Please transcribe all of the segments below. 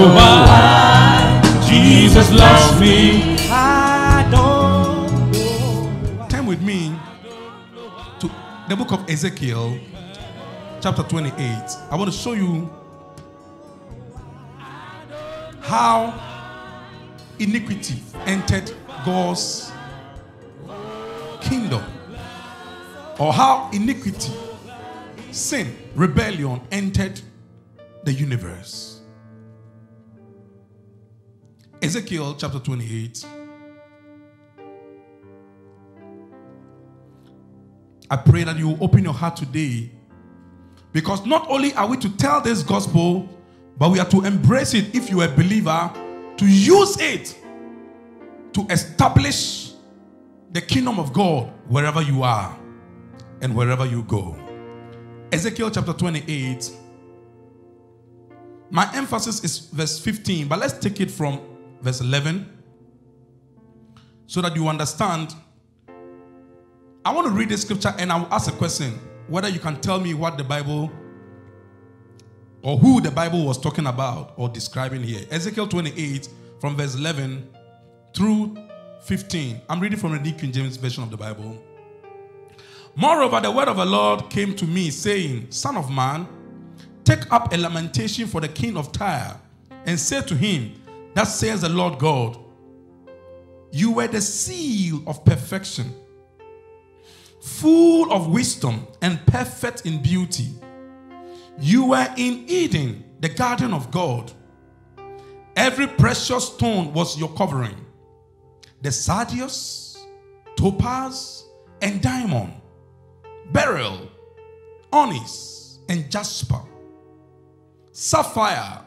know why Jesus loves me. I don't know. With me to the book of Ezekiel, chapter 28. I want to show you how iniquity entered God's kingdom, or how iniquity, sin, rebellion entered the universe. Ezekiel chapter 28. I pray that you open your heart today because not only are we to tell this gospel, but we are to embrace it if you are a believer, to use it to establish the kingdom of God wherever you are and wherever you go. Ezekiel chapter 28. My emphasis is verse 15, but let's take it from verse 11 so that you understand I want to read the scripture and I'll ask a question whether you can tell me what the Bible or who the Bible was talking about or describing here. Ezekiel 28 from verse 11 through 15. I'm reading from the New King James Version of the Bible. Moreover, the word of the Lord came to me, saying, Son of man, take up a lamentation for the king of Tyre, and say to him, Thus says the Lord God, You were the seal of perfection full of wisdom and perfect in beauty. You were in Eden, the garden of God. Every precious stone was your covering the sardius, topaz, and diamond, beryl, onyx, and jasper, sapphire,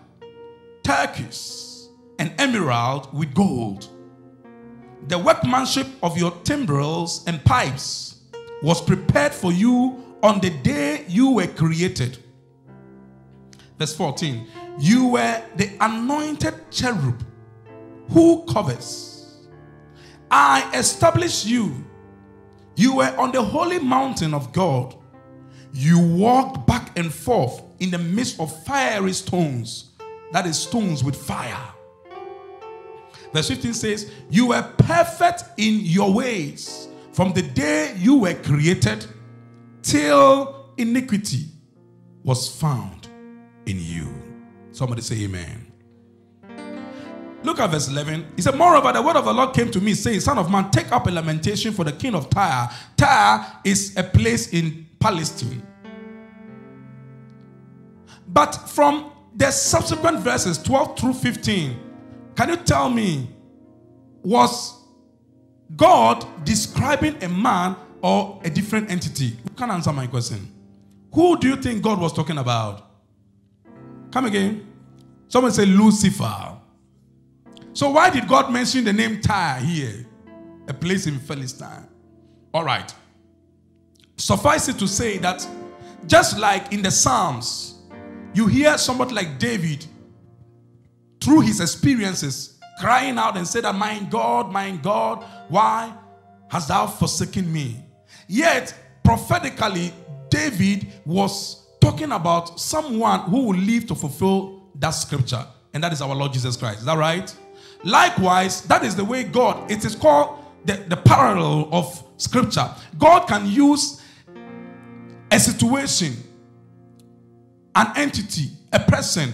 turquoise, and emerald with gold. The workmanship of your timbrels and pipes was prepared for you on the day you were created. Verse 14 You were the anointed cherub who covers. I established you. You were on the holy mountain of God. You walked back and forth in the midst of fiery stones, that is, stones with fire. Verse 15 says, You were perfect in your ways from the day you were created till iniquity was found in you. Somebody say amen. Look at verse 11. He said, Moreover, the word of the Lord came to me, saying, Son of man, take up a lamentation for the king of Tyre. Tyre is a place in Palestine. But from the subsequent verses, 12 through 15, can you tell me, was God describing a man or a different entity? Who can answer my question? Who do you think God was talking about? Come again. Someone say Lucifer. So why did God mention the name Tyre here? A place in Philistine. All right. Suffice it to say that just like in the Psalms, you hear somebody like David through his experiences crying out and said, my God, my God, why hast thou forsaken me? Yet, prophetically, David was talking about someone who will live to fulfill that scripture, and that is our Lord Jesus Christ. Is that right? Likewise, that is the way God, it is called the, the parallel of scripture. God can use a situation, an entity, a person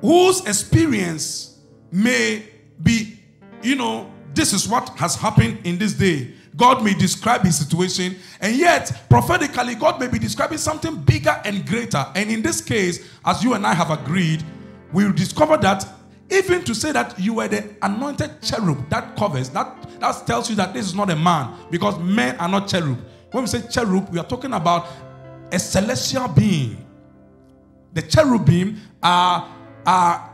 whose experience may be, you know, this is what has happened in this day. God may describe his situation, and yet prophetically, God may be describing something bigger and greater. And in this case, as you and I have agreed, we will discover that even to say that you were the anointed cherub that covers, that, that tells you that this is not a man, because men are not cherub. When we say cherub, we are talking about a celestial being. The cherubim are, are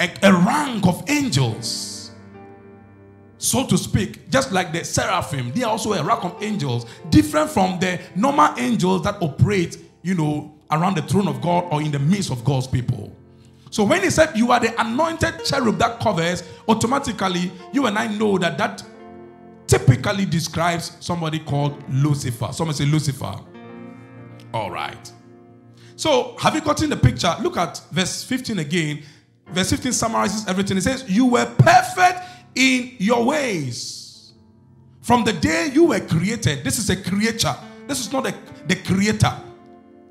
a, a rank of angels so to speak, just like the seraphim, they are also a rank of angels, different from the normal angels that operate, you know, around the throne of God or in the midst of God's people. So when he said you are the anointed cherub that covers, automatically you and I know that that typically describes somebody called Lucifer. Someone say Lucifer. All right. So, have you gotten the picture? Look at verse 15 again. Verse 15 summarizes everything. It says, You were perfect in your ways. From the day you were created, this is a creature. This is not a, the creator.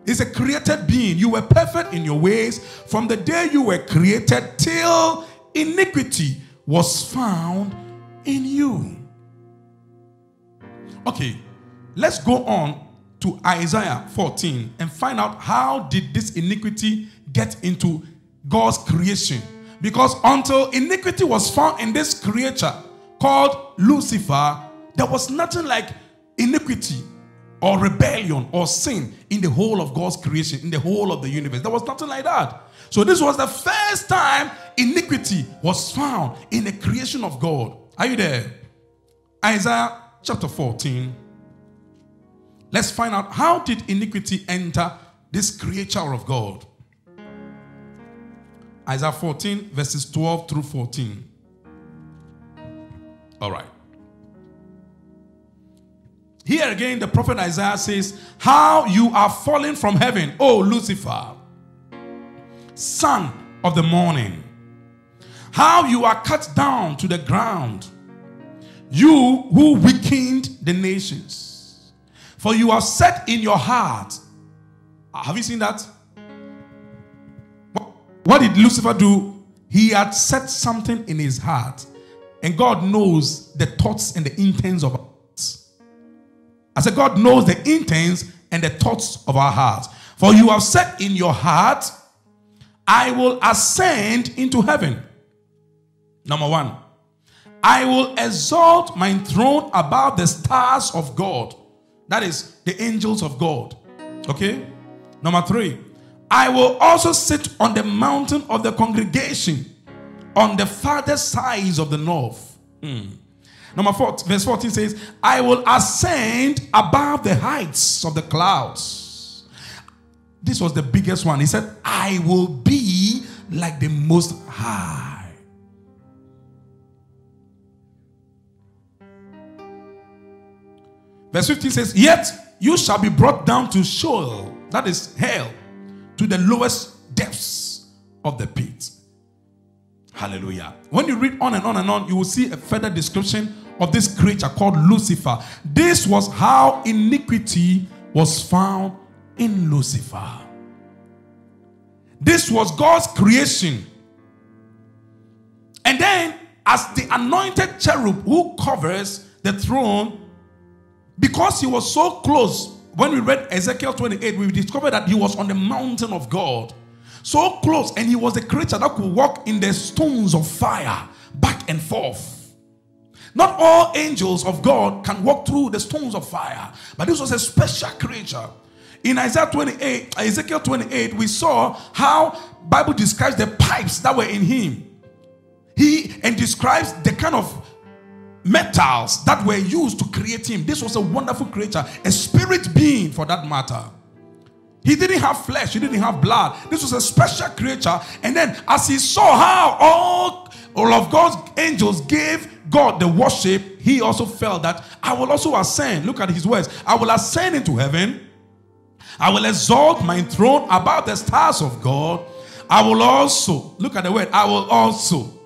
It's a created being. You were perfect in your ways from the day you were created till iniquity was found in you. Okay, let's go on to Isaiah 14 and find out how did this iniquity get into God's creation. Because until iniquity was found in this creature called Lucifer, there was nothing like iniquity or rebellion or sin in the whole of God's creation, in the whole of the universe. There was nothing like that. So, this was the first time iniquity was found in the creation of God. Are you there? Isaiah chapter 14. Let's find out how did iniquity enter this creature of God. Isaiah 14, verses 12 through 14. All right. Here again, the prophet Isaiah says, How you are fallen from heaven, O Lucifer, son of the morning. How you are cut down to the ground, you who weakened the nations. For you have set in your heart. Ah, have you seen that? What did Lucifer do? He had set something in his heart. And God knows the thoughts and the intents of us. I said, God knows the intents and the thoughts of our hearts. For you have said in your heart, I will ascend into heaven. Number one, I will exalt my throne above the stars of God. That is the angels of God. Okay? Number three, I will also sit on the mountain of the congregation on the farther sides of the north. Hmm. Number four, verse 14 says, I will ascend above the heights of the clouds. This was the biggest one. He said, I will be like the most high. Verse 15 says, Yet you shall be brought down to Sheol, that is hell to the lowest depths of the pit. Hallelujah. When you read on and on and on, you will see a further description of this creature called Lucifer. This was how iniquity was found in Lucifer. This was God's creation. And then, as the anointed cherub who covers the throne, because he was so close when we read Ezekiel 28, we discovered that he was on the mountain of God. So close, and he was a creature that could walk in the stones of fire back and forth. Not all angels of God can walk through the stones of fire, but this was a special creature. In Isaiah 28, Ezekiel 28, we saw how Bible describes the pipes that were in him. He and describes the kind of metals that were used to create him. This was a wonderful creature, a spirit being for that matter. He didn't have flesh, he didn't have blood. This was a special creature. And then, as he saw how all, all of God's angels gave God the worship, he also felt that I will also ascend. Look at his words I will ascend into heaven, I will exalt my throne above the stars of God. I will also, look at the word, I will also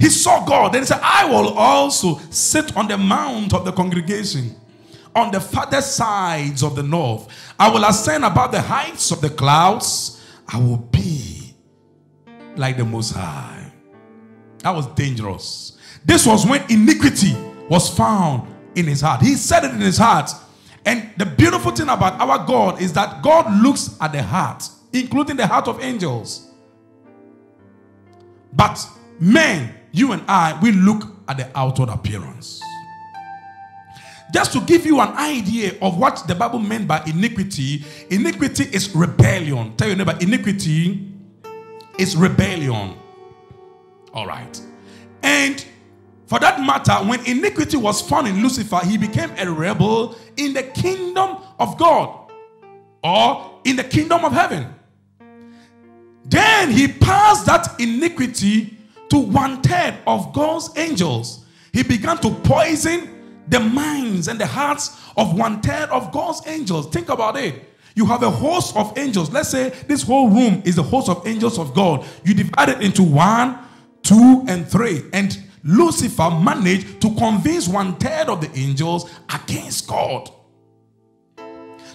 he saw God. Then he said, I will also sit on the mount of the congregation on the farther sides of the north. I will ascend above the heights of the clouds. I will be like the Most High. That was dangerous. This was when iniquity was found in his heart. He said it in his heart. And the beautiful thing about our God is that God looks at the heart, including the heart of angels. But men you and I, we look at the outward appearance. Just to give you an idea of what the Bible meant by iniquity, iniquity is rebellion. Tell your neighbor, iniquity is rebellion. All right. And for that matter, when iniquity was found in Lucifer, he became a rebel in the kingdom of God or in the kingdom of heaven. Then he passed that iniquity to one third of God's angels. He began to poison the minds and the hearts of one third of God's angels. Think about it. You have a host of angels. Let's say this whole room is a host of angels of God. You divide it into one, two, and three. And Lucifer managed to convince one third of the angels against God.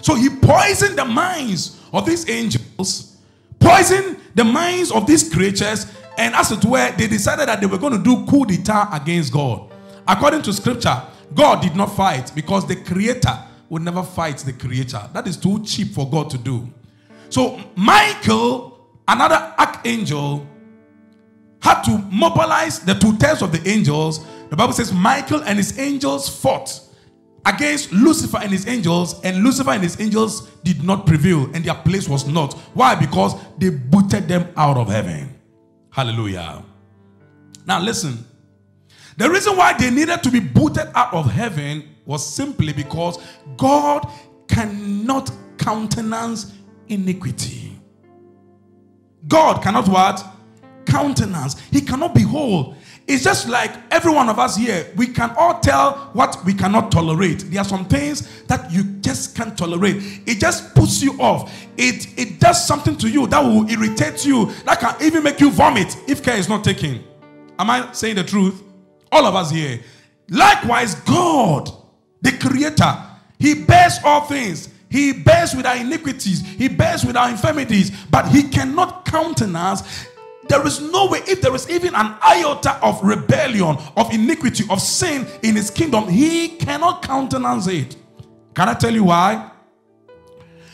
So he poisoned the minds of these angels, poisoned the minds of these creatures, and as it were, they decided that they were going to do coup d'etat against God. According to scripture, God did not fight because the creator would never fight the creator. That is too cheap for God to do. So Michael, another archangel, had to mobilize the two thirds of the angels. The Bible says Michael and his angels fought against Lucifer and his angels, and Lucifer and his angels did not prevail, and their place was not. Why? Because they booted them out of heaven. Hallelujah. Now, listen. The reason why they needed to be booted out of heaven was simply because God cannot countenance iniquity. God cannot what? Countenance. He cannot behold. It's just like every one of us here, we can all tell what we cannot tolerate. There are some things that you just can't tolerate. It just puts you off. It it does something to you that will irritate you, that can even make you vomit if care is not taken. Am I saying the truth? All of us here. Likewise, God, the creator, he bears all things. He bears with our iniquities, he bears with our infirmities, but he cannot countenance there is no way, if there is even an iota of rebellion, of iniquity, of sin in his kingdom, he cannot countenance it. Can I tell you why?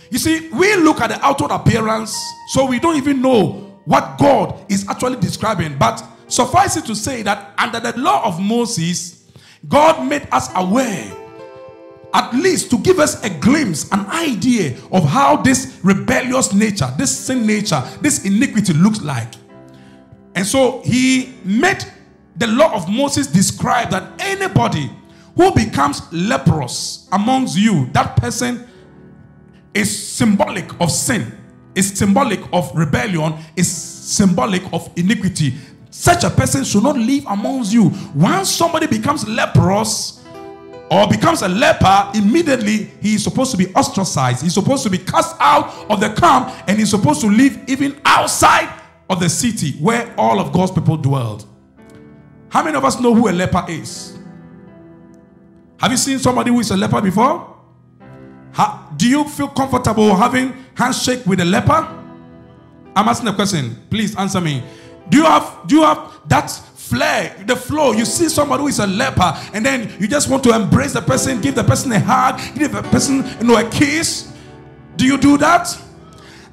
You see, we look at the outward appearance, so we don't even know what God is actually describing. But suffice it to say that under the law of Moses, God made us aware, at least to give us a glimpse, an idea of how this rebellious nature, this sin nature, this iniquity looks like. And so he made the law of Moses describe that anybody who becomes leprous amongst you, that person is symbolic of sin, is symbolic of rebellion, is symbolic of iniquity. Such a person should not live amongst you. Once somebody becomes leprous or becomes a leper, immediately he is supposed to be ostracized. He's supposed to be cast out of the camp and he's supposed to live even outside of the city where all of God's people dwelled. How many of us know who a leper is? Have you seen somebody who is a leper before? How, do you feel comfortable having handshake with a leper? I'm asking a question. Please answer me. Do you have do you have that flair, the flow? You see somebody who is a leper, and then you just want to embrace the person, give the person a hug, give the person you know a kiss. Do you do that?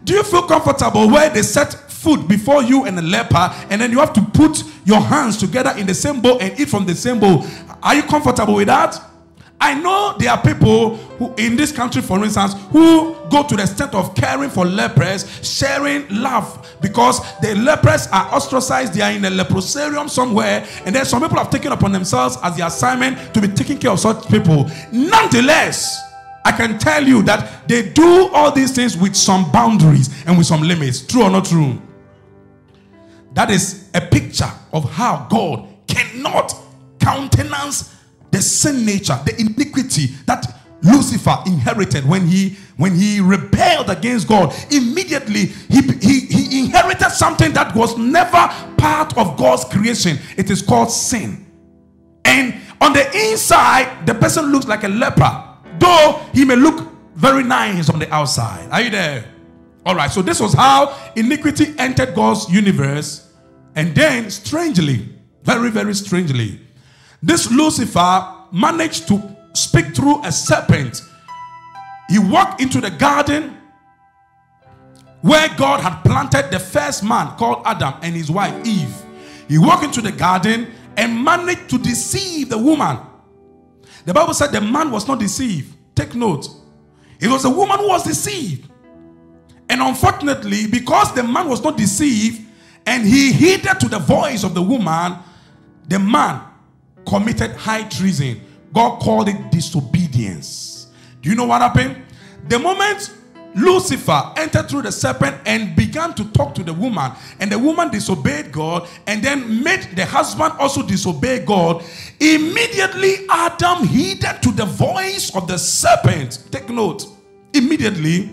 Do you feel comfortable where they set food before you and a leper, and then you have to put your hands together in the same bowl and eat from the same bowl. Are you comfortable with that? I know there are people who, in this country, for instance, who go to the extent of caring for lepers, sharing love, because the lepers are ostracized. They are in a leprosarium somewhere, and then some people have taken upon themselves as the assignment to be taking care of such people. Nonetheless, I can tell you that they do all these things with some boundaries and with some limits. True or not true? That is a picture of how God cannot countenance the sin nature, the iniquity that Lucifer inherited when he when he rebelled against God. Immediately he, he, he inherited something that was never part of God's creation. It is called sin. And on the inside, the person looks like a leper, though he may look very nice on the outside. Are you there? All right, so this was how iniquity entered God's universe. And then, strangely, very, very strangely, this Lucifer managed to speak through a serpent. He walked into the garden where God had planted the first man called Adam and his wife Eve. He walked into the garden and managed to deceive the woman. The Bible said the man was not deceived. Take note. It was the woman who was deceived. And unfortunately, because the man was not deceived and he heeded to the voice of the woman, the man committed high treason. God called it disobedience. Do you know what happened? The moment Lucifer entered through the serpent and began to talk to the woman, and the woman disobeyed God and then made the husband also disobey God. Immediately, Adam heeded to the voice of the serpent. Take note. Immediately,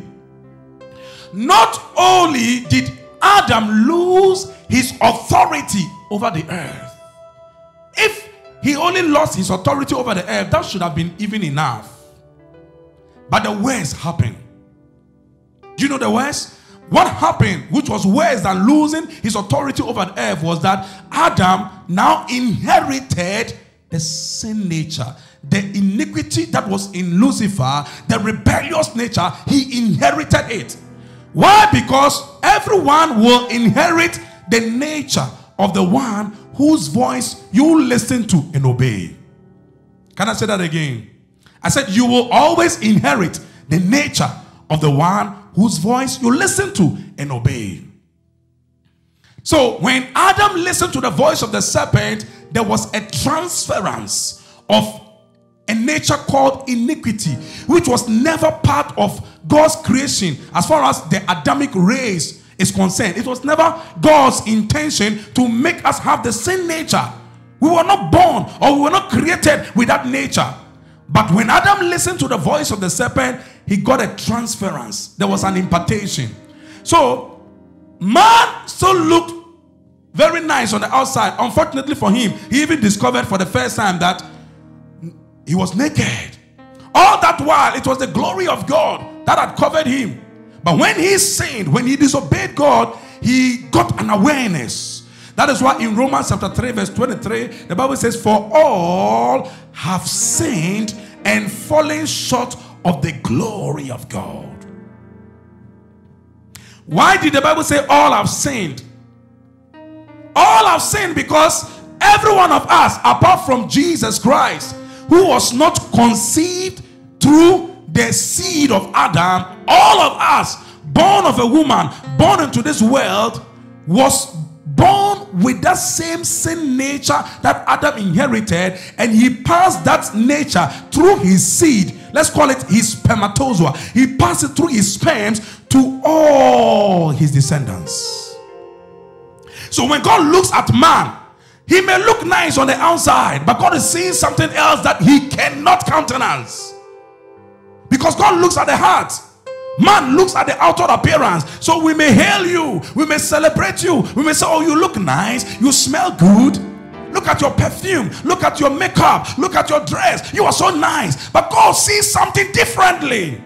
not only did Adam lose his authority over the earth, if he only lost his authority over the earth, that should have been even enough. But the worst happened. Do you know the worst? What happened, which was worse than losing his authority over the earth, was that Adam now inherited the sin nature, the iniquity that was in Lucifer, the rebellious nature, he inherited it. Why? Because everyone will inherit the nature of the one whose voice you listen to and obey. Can I say that again? I said, You will always inherit the nature of the one whose voice you listen to and obey. So, when Adam listened to the voice of the serpent, there was a transference of a nature called iniquity, which was never part of God's creation as far as the Adamic race is concerned. It was never God's intention to make us have the same nature. We were not born or we were not created with that nature. But when Adam listened to the voice of the serpent, he got a transference. There was an impartation. So, man still looked very nice on the outside. Unfortunately for him, he even discovered for the first time that he was naked. All that while, it was the glory of God that had covered him. But when he sinned, when he disobeyed God, he got an awareness. That is why in Romans chapter 3, verse 23, the Bible says, For all have sinned and fallen short of the glory of God. Why did the Bible say all have sinned? All have sinned because every one of us, apart from Jesus Christ, who was not conceived through the seed of Adam, all of us, born of a woman, born into this world, was born with that same sin nature that Adam inherited, and he passed that nature through his seed. Let's call it his spermatozoa. He passed it through his sperms to all his descendants. So when God looks at man, he may look nice on the outside, but God is seeing something else that he cannot countenance. Because God looks at the heart. Man looks at the outer appearance. So we may hail you, we may celebrate you, we may say, Oh, you look nice, you smell good. Look at your perfume, look at your makeup, look at your dress. You are so nice. But God sees something differently.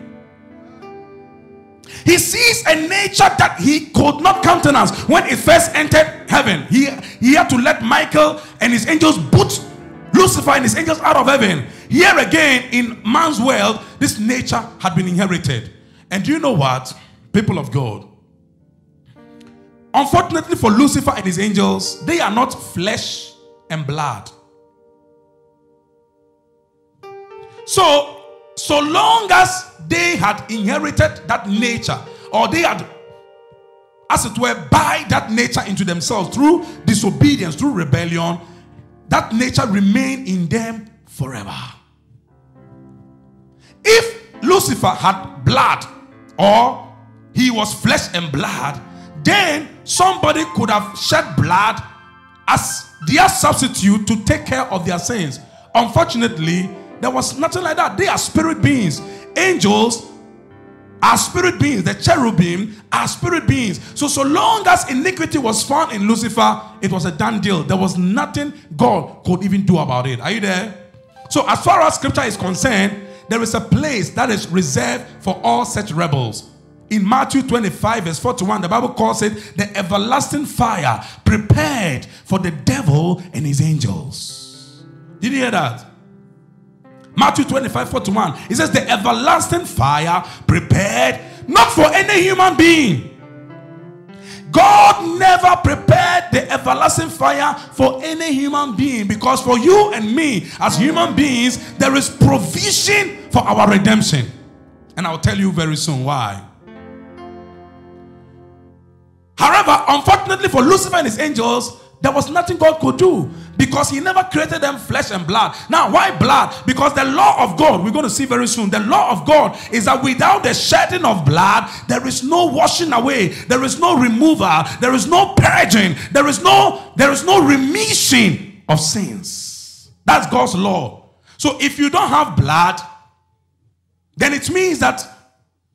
He sees a nature that he could not countenance when he first entered heaven. He, he had to let Michael and his angels boot Lucifer and his angels out of heaven. Here again, in man's world, this nature had been inherited. And do you know what? People of God. Unfortunately for Lucifer and his angels, they are not flesh and blood. So, so long as they had inherited that nature, or they had, as it were, buy that nature into themselves through disobedience, through rebellion, that nature remained in them forever. If Lucifer had blood or he was flesh and blood, then somebody could have shed blood as their substitute to take care of their sins. Unfortunately, there was nothing like that. They are spirit beings. Angels are spirit beings. The cherubim are spirit beings. So, so long as iniquity was found in Lucifer, it was a done deal. There was nothing God could even do about it. Are you there? So, as far as scripture is concerned, there is a place that is reserved for all such rebels. In Matthew 25, verse 41, the Bible calls it the everlasting fire prepared for the devil and his angels. Did you hear that? Matthew 25, 41. It says, The everlasting fire prepared not for any human being. God never prepared the everlasting fire for any human being because for you and me, as human beings, there is provision for our redemption. And I'll tell you very soon why. However, unfortunately for Lucifer and his angels, there was nothing God could do because He never created them flesh and blood. Now, why blood? Because the law of God, we're going to see very soon, the law of God is that without the shedding of blood, there is no washing away, there is no removal, there is no purging, there is no there is no remission of sins. That's God's law. So if you don't have blood, then it means that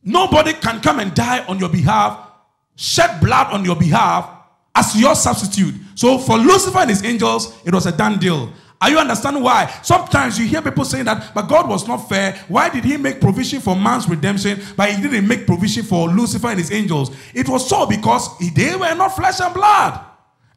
Nobody can come and die on your behalf, shed blood on your behalf as your substitute. So for Lucifer and his angels, it was a done deal. Are you understanding why? Sometimes you hear people saying that, but God was not fair. Why did he make provision for man's redemption, but he didn't make provision for Lucifer and his angels? It was so because they were not flesh and blood.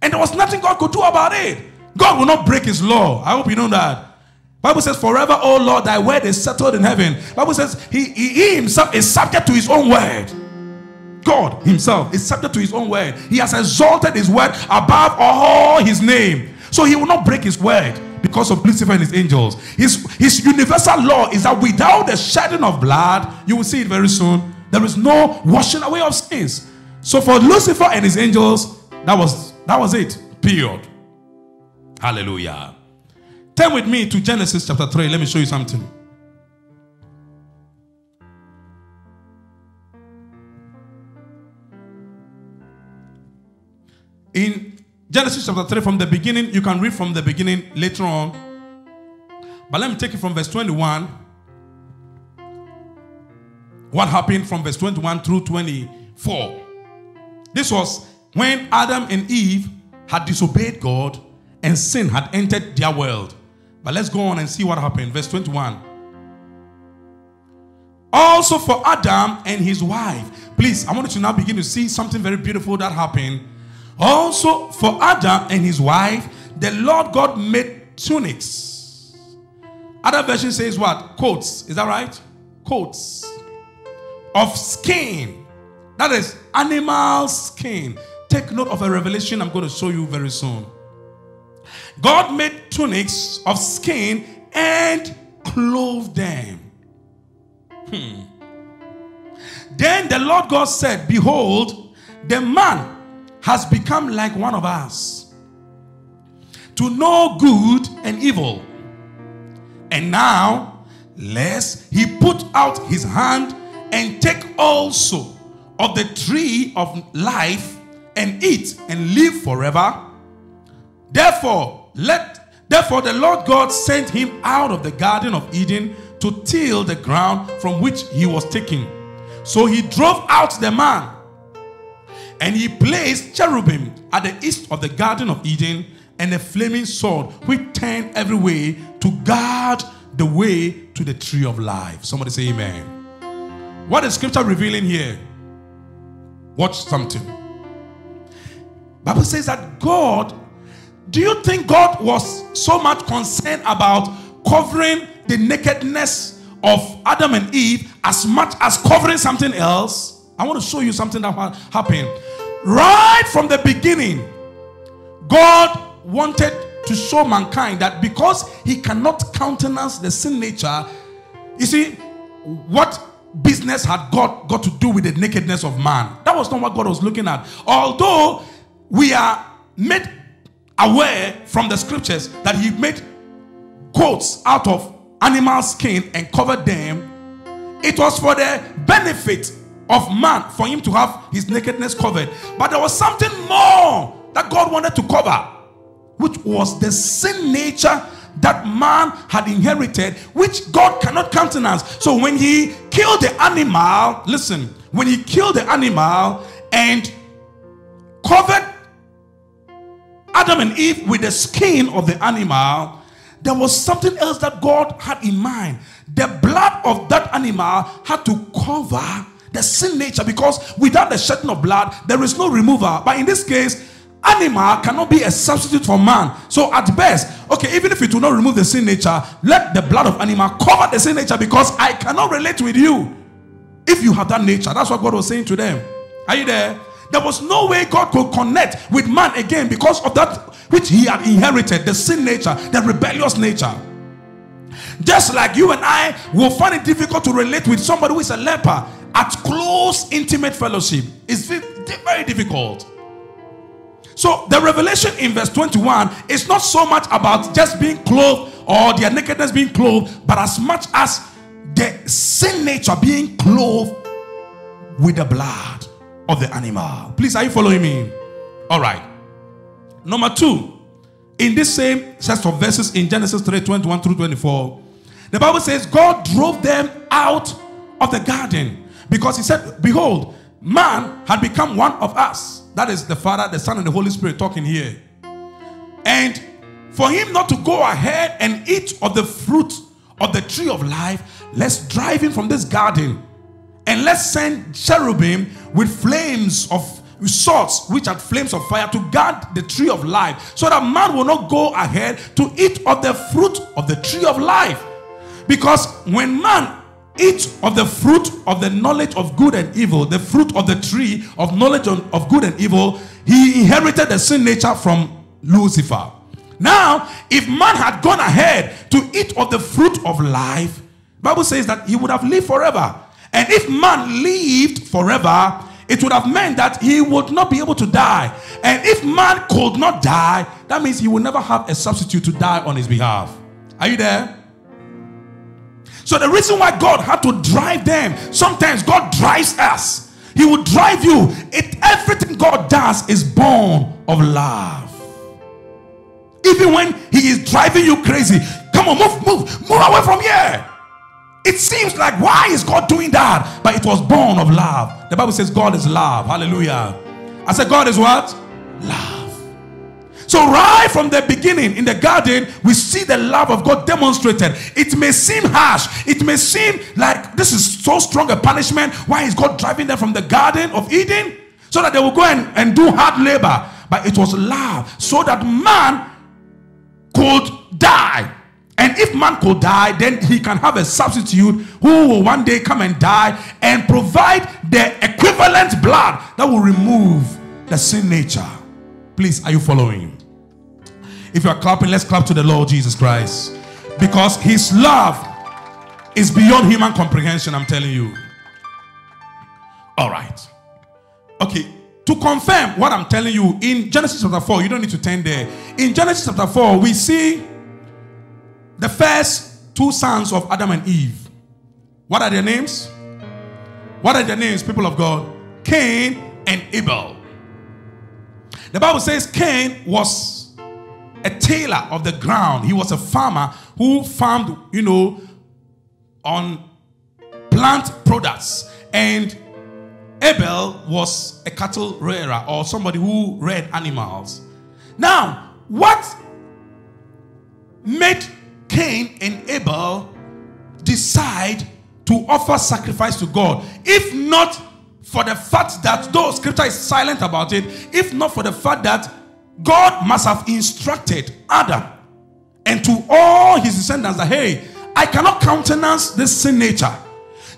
And there was nothing God could do about it. God will not break his law. I hope you know that. Bible says, Forever, O Lord, thy word is settled in heaven. Bible says he, he, he himself is subject to his own word. God himself is subject to his own word. He has exalted his word above all his name. So he will not break his word because of Lucifer and his angels. His, his universal law is that without the shedding of blood, you will see it very soon, there is no washing away of sins. So for Lucifer and his angels, that was that was it. Period. Hallelujah. Turn with me to Genesis chapter 3. Let me show you something. In Genesis chapter 3, from the beginning, you can read from the beginning later on. But let me take it from verse 21. What happened from verse 21 through 24? This was when Adam and Eve had disobeyed God and sin had entered their world. But let's go on and see what happened. Verse 21. Also for Adam and his wife. Please, I want you to now begin to see something very beautiful that happened. Also for Adam and his wife, the Lord God made tunics. Other version says what? Coats. Is that right? Coats of skin. That is animal skin. Take note of a revelation I'm going to show you very soon. God made tunics of skin and clothed them. Hmm. Then the Lord God said, Behold, the man has become like one of us to know good and evil. And now, lest he put out his hand and take also of the tree of life and eat and live forever. Therefore, let therefore the Lord God sent him out of the garden of Eden to till the ground from which he was taken. So he drove out the man, and he placed cherubim at the east of the garden of Eden and a flaming sword which turned every way to guard the way to the tree of life. Somebody say amen. What is scripture revealing here? Watch something. Bible says that God do you think God was so much concerned about covering the nakedness of Adam and Eve as much as covering something else? I want to show you something that happened. Right from the beginning, God wanted to show mankind that because he cannot countenance the sin nature, you see, what business had God got to do with the nakedness of man? That was not what God was looking at. Although we are made aware from the scriptures that he made coats out of animal skin and covered them, it was for the benefit of man for him to have his nakedness covered. But there was something more that God wanted to cover, which was the sin nature that man had inherited, which God cannot countenance. So when he killed the animal, listen, when he killed the animal and covered Adam and Eve with the skin of the animal, there was something else that God had in mind. The blood of that animal had to cover the sin nature because without the shedding of blood, there is no remover. But in this case, animal cannot be a substitute for man. So at best, okay, even if it will not remove the sin nature, let the blood of animal cover the sin nature because I cannot relate with you if you have that nature. That's what God was saying to them. Are you there? There was no way God could connect with man again because of that which he had inherited the sin nature, the rebellious nature. Just like you and I will find it difficult to relate with somebody who is a leper at close, intimate fellowship. It's very difficult. So, the revelation in verse 21 is not so much about just being clothed or their nakedness being clothed, but as much as the sin nature being clothed with the blood of the animal. Please, are you following me? All right. Number two, in this same set of verses in Genesis 3 21 through 24, the Bible says God drove them out of the garden Because he said, Behold, man had become one of us. That is the Father, the Son, and the Holy Spirit talking here. And for him not to go ahead and eat of the fruit of the tree of life, let's drive him from this garden and let's send cherubim with flames of swords which are flames of fire to guard the tree of life so that man will not go ahead to eat of the fruit of the tree of life because when man eats of the fruit of the knowledge of good and evil the fruit of the tree of knowledge of good and evil he inherited the sin nature from lucifer now if man had gone ahead to eat of the fruit of life bible says that he would have lived forever and if man lived forever it would have meant that he would not be able to die. And if man could not die, that means he will never have a substitute to die on his behalf. Are you there? So the reason why God had to drive them, sometimes God drives us. He will drive you. It everything God does is born of love. Even when he is driving you crazy, come on, move, move, move away from here. It seems like, why is God doing that? But it was born of love. The Bible says God is love. Hallelujah. I said, God is what? Love. So, right from the beginning in the garden, we see the love of God demonstrated. It may seem harsh, it may seem like this is so strong a punishment. Why is God driving them from the garden of Eden? So that they will go and, and do hard labor. But it was love, so that man could die and if man could die, then he can have a substitute who will one day come and die and provide the equivalent blood that will remove the sin nature. Please, are you following? If you are clapping, let's clap to the Lord Jesus Christ. Because his love is beyond human comprehension, I'm telling you. All right. Okay, to confirm what I'm telling you in Genesis chapter 4, you don't need to turn there. In Genesis chapter 4, we see the first two sons of Adam and Eve. What are their names? What are their names, people of God? Cain and Abel. The Bible says Cain was a tailor of the ground. He was a farmer who farmed, you know, on plant products. And Abel was a cattle rearer or somebody who reared animals. Now, what made Cain and Abel decide to offer sacrifice to God. If not for the fact that though scripture is silent about it, if not for the fact that God must have instructed Adam and to all his descendants that hey, I cannot countenance this sin nature.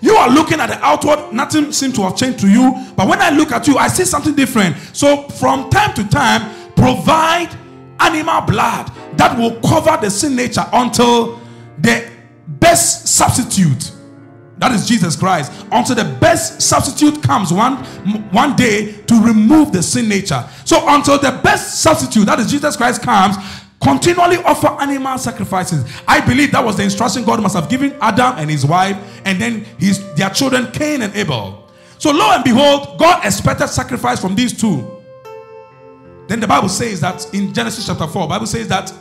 You are looking at the outward, nothing seems to have changed to you. But when I look at you, I see something different. So, from time to time, provide animal blood that will cover the sin nature until the best substitute that is Jesus Christ. Until the best substitute comes one one day to remove the sin nature. So until the best substitute that is Jesus Christ comes continually offer animal sacrifices. I believe that was the instruction God must have given Adam and his wife and then his their children Cain and Abel. So lo and behold God expected sacrifice from these two. Then the Bible says that in Genesis chapter 4, Bible says that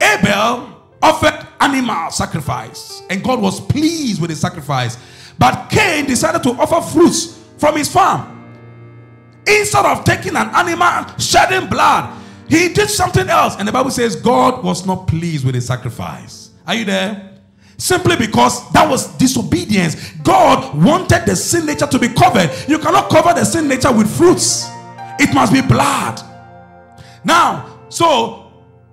Abel offered animal sacrifice and God was pleased with the sacrifice. But Cain decided to offer fruits from his farm. Instead of taking an animal, shedding blood, he did something else. And the Bible says God was not pleased with the sacrifice. Are you there? Simply because that was disobedience. God wanted the sin nature to be covered. You cannot cover the sin nature with fruits. It must be blood. Now, so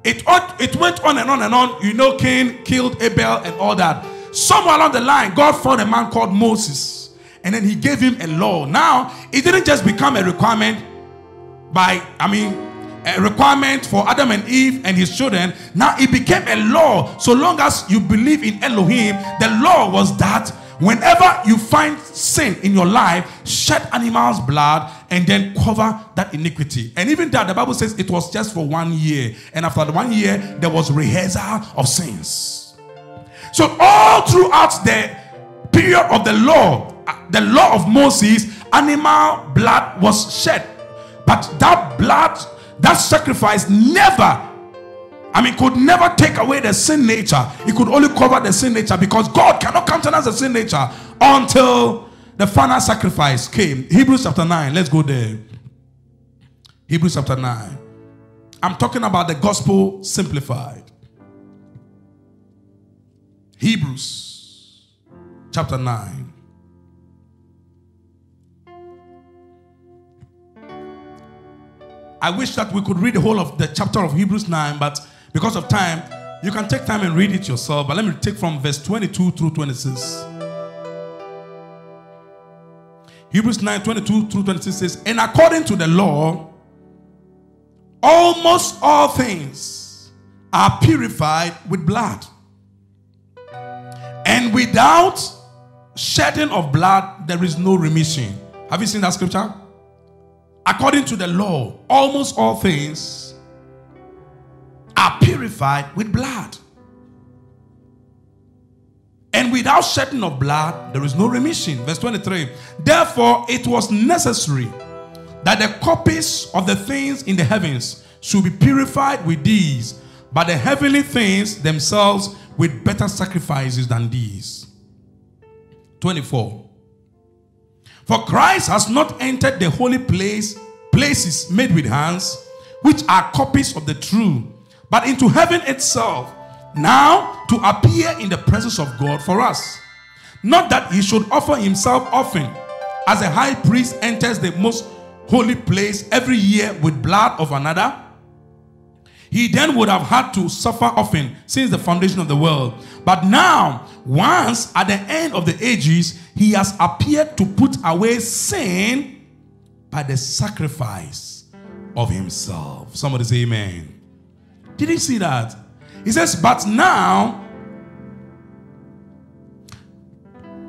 it, it went on and on and on. You know, Cain killed Abel and all that. Somewhere along the line, God found a man called Moses. And then he gave him a law. Now, it didn't just become a requirement by, I mean, a requirement for Adam and Eve and his children. Now it became a law. So long as you believe in Elohim, the law was that Whenever you find sin in your life, shed animal's blood and then cover that iniquity. And even that, the Bible says it was just for one year. And after the one year, there was rehearsal of sins. So all throughout the period of the law, uh, the law of Moses, animal blood was shed. But that blood, that sacrifice never I mean, could never take away the sin nature. It could only cover the sin nature because God cannot countenance the sin nature until the final sacrifice came. Hebrews chapter 9. Let's go there. Hebrews chapter 9. I'm talking about the gospel simplified. Hebrews chapter 9. I wish that we could read the whole of the chapter of Hebrews 9, but because of time, you can take time and read it yourself. But let me take from verse 22 through 26. Hebrews 9 22 through 26 says, And according to the law, almost all things are purified with blood. And without shedding of blood, there is no remission. Have you seen that scripture? According to the law, almost all things are purified with blood. And without shedding of blood, there is no remission. Verse 23. Therefore, it was necessary that the copies of the things in the heavens should be purified with these, but the heavenly things themselves with better sacrifices than these. 24. For Christ has not entered the holy place, places made with hands, which are copies of the true, but into heaven itself, now to appear in the presence of God for us. Not that he should offer himself often, as a high priest enters the most holy place every year with blood of another. He then would have had to suffer often since the foundation of the world. But now, once at the end of the ages, he has appeared to put away sin by the sacrifice of himself. Somebody say amen. Did you see that? He says, But now,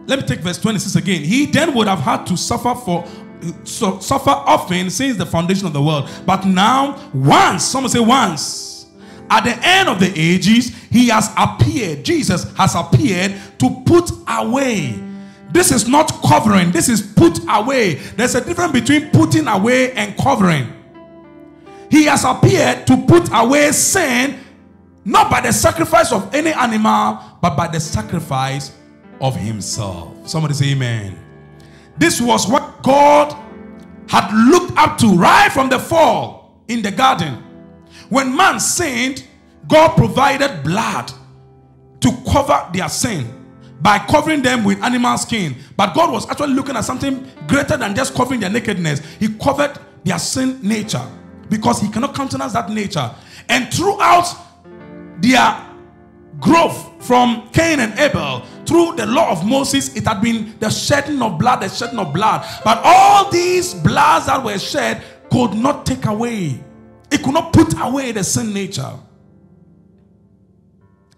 let me take verse 26 again. He then would have had to suffer for so, suffer often since the foundation of the world. But now, once, someone say once, at the end of the ages, he has appeared, Jesus has appeared to put away. This is not covering, this is put away. There's a difference between putting away and covering. He has appeared to put away sin, not by the sacrifice of any animal, but by the sacrifice of himself. Somebody say amen. This was what God had looked up to right from the fall in the garden. When man sinned, God provided blood to cover their sin by covering them with animal skin. But God was actually looking at something greater than just covering their nakedness. He covered their sin nature because He cannot countenance that nature. And throughout their growth from Cain and Abel through the law of Moses, it had been the shedding of blood, the shedding of blood. But all these bloods that were shed could not take away, it could not put away the sin nature.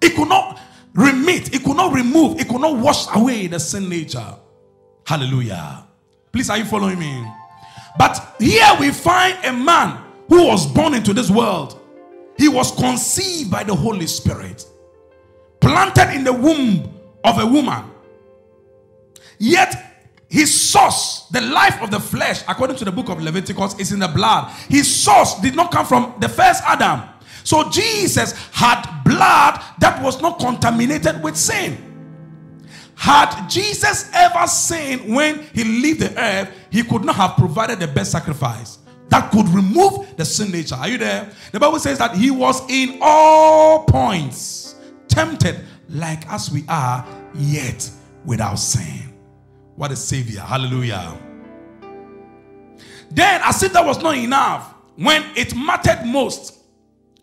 It could not remit, it could not remove, it could not wash away the sin nature. Hallelujah. Please, are you following me? But here we find a man who was born into this world. He was conceived by the Holy Spirit planted in the womb of a woman. Yet his source, the life of the flesh, according to the book of Leviticus, is in the blood. His source did not come from the first Adam. So Jesus had blood that was not contaminated with sin. Had Jesus ever sinned when he left the earth, he could not have provided the best sacrifice that could remove the sin nature. Are you there? The Bible says that he was in all points tempted like as we are, yet without sin. What a savior. Hallelujah. Then, as if that was not enough, when it mattered most,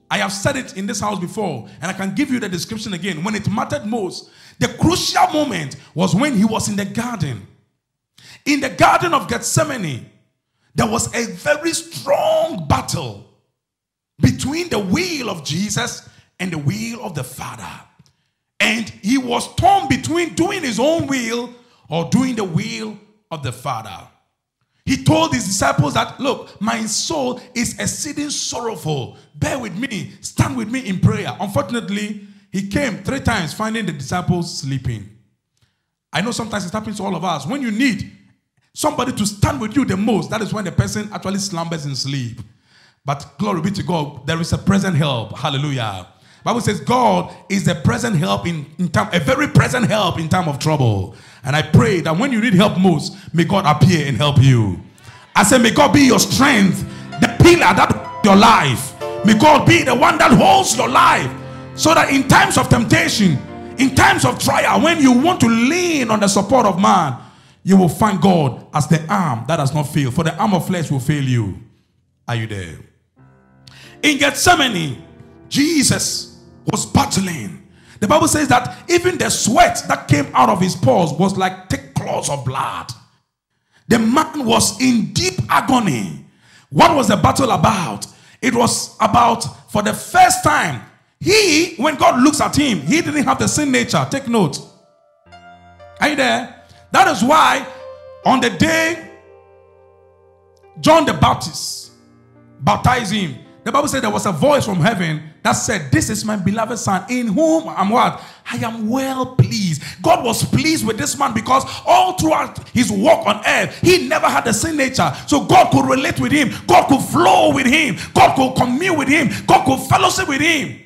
I have said it in this house before, and I can give you the description again. When it mattered most, the crucial moment was when he was in the garden. In the garden of Gethsemane, there was a very strong battle between the will of Jesus and the will of the Father. And he was torn between doing his own will or doing the will of the Father. He told his disciples that, Look, my soul is exceeding sorrowful. Bear with me, stand with me in prayer. Unfortunately, he came three times finding the disciples sleeping. I know sometimes it happens to all of us. When you need somebody to stand with you the most, that is when the person actually slumbers in sleep. But glory be to God, there is a present help. Hallelujah. Bible says God is the present help in, in time, a very present help in time of trouble. And I pray that when you need help most, may God appear and help you. I say, may God be your strength, the pillar that your life. May God be the one that holds your life. So that in times of temptation, in times of trial, when you want to lean on the support of man, you will find God as the arm that does not fail. For the arm of flesh will fail you. Are you there? In Gethsemane, Jesus was battling. The Bible says that even the sweat that came out of his pores was like thick clots of blood. The man was in deep agony. What was the battle about? It was about, for the first time, he, when God looks at him, he didn't have the sin nature. Take note. Are you there? That is why on the day John the Baptist baptized him, the Bible said there was a voice from heaven that said, This is my beloved son, in whom I'm what? I am well pleased. God was pleased with this man because all throughout his walk on earth, he never had the sin nature. So God could relate with him, God could flow with him, God could commune with him, God could fellowship with him.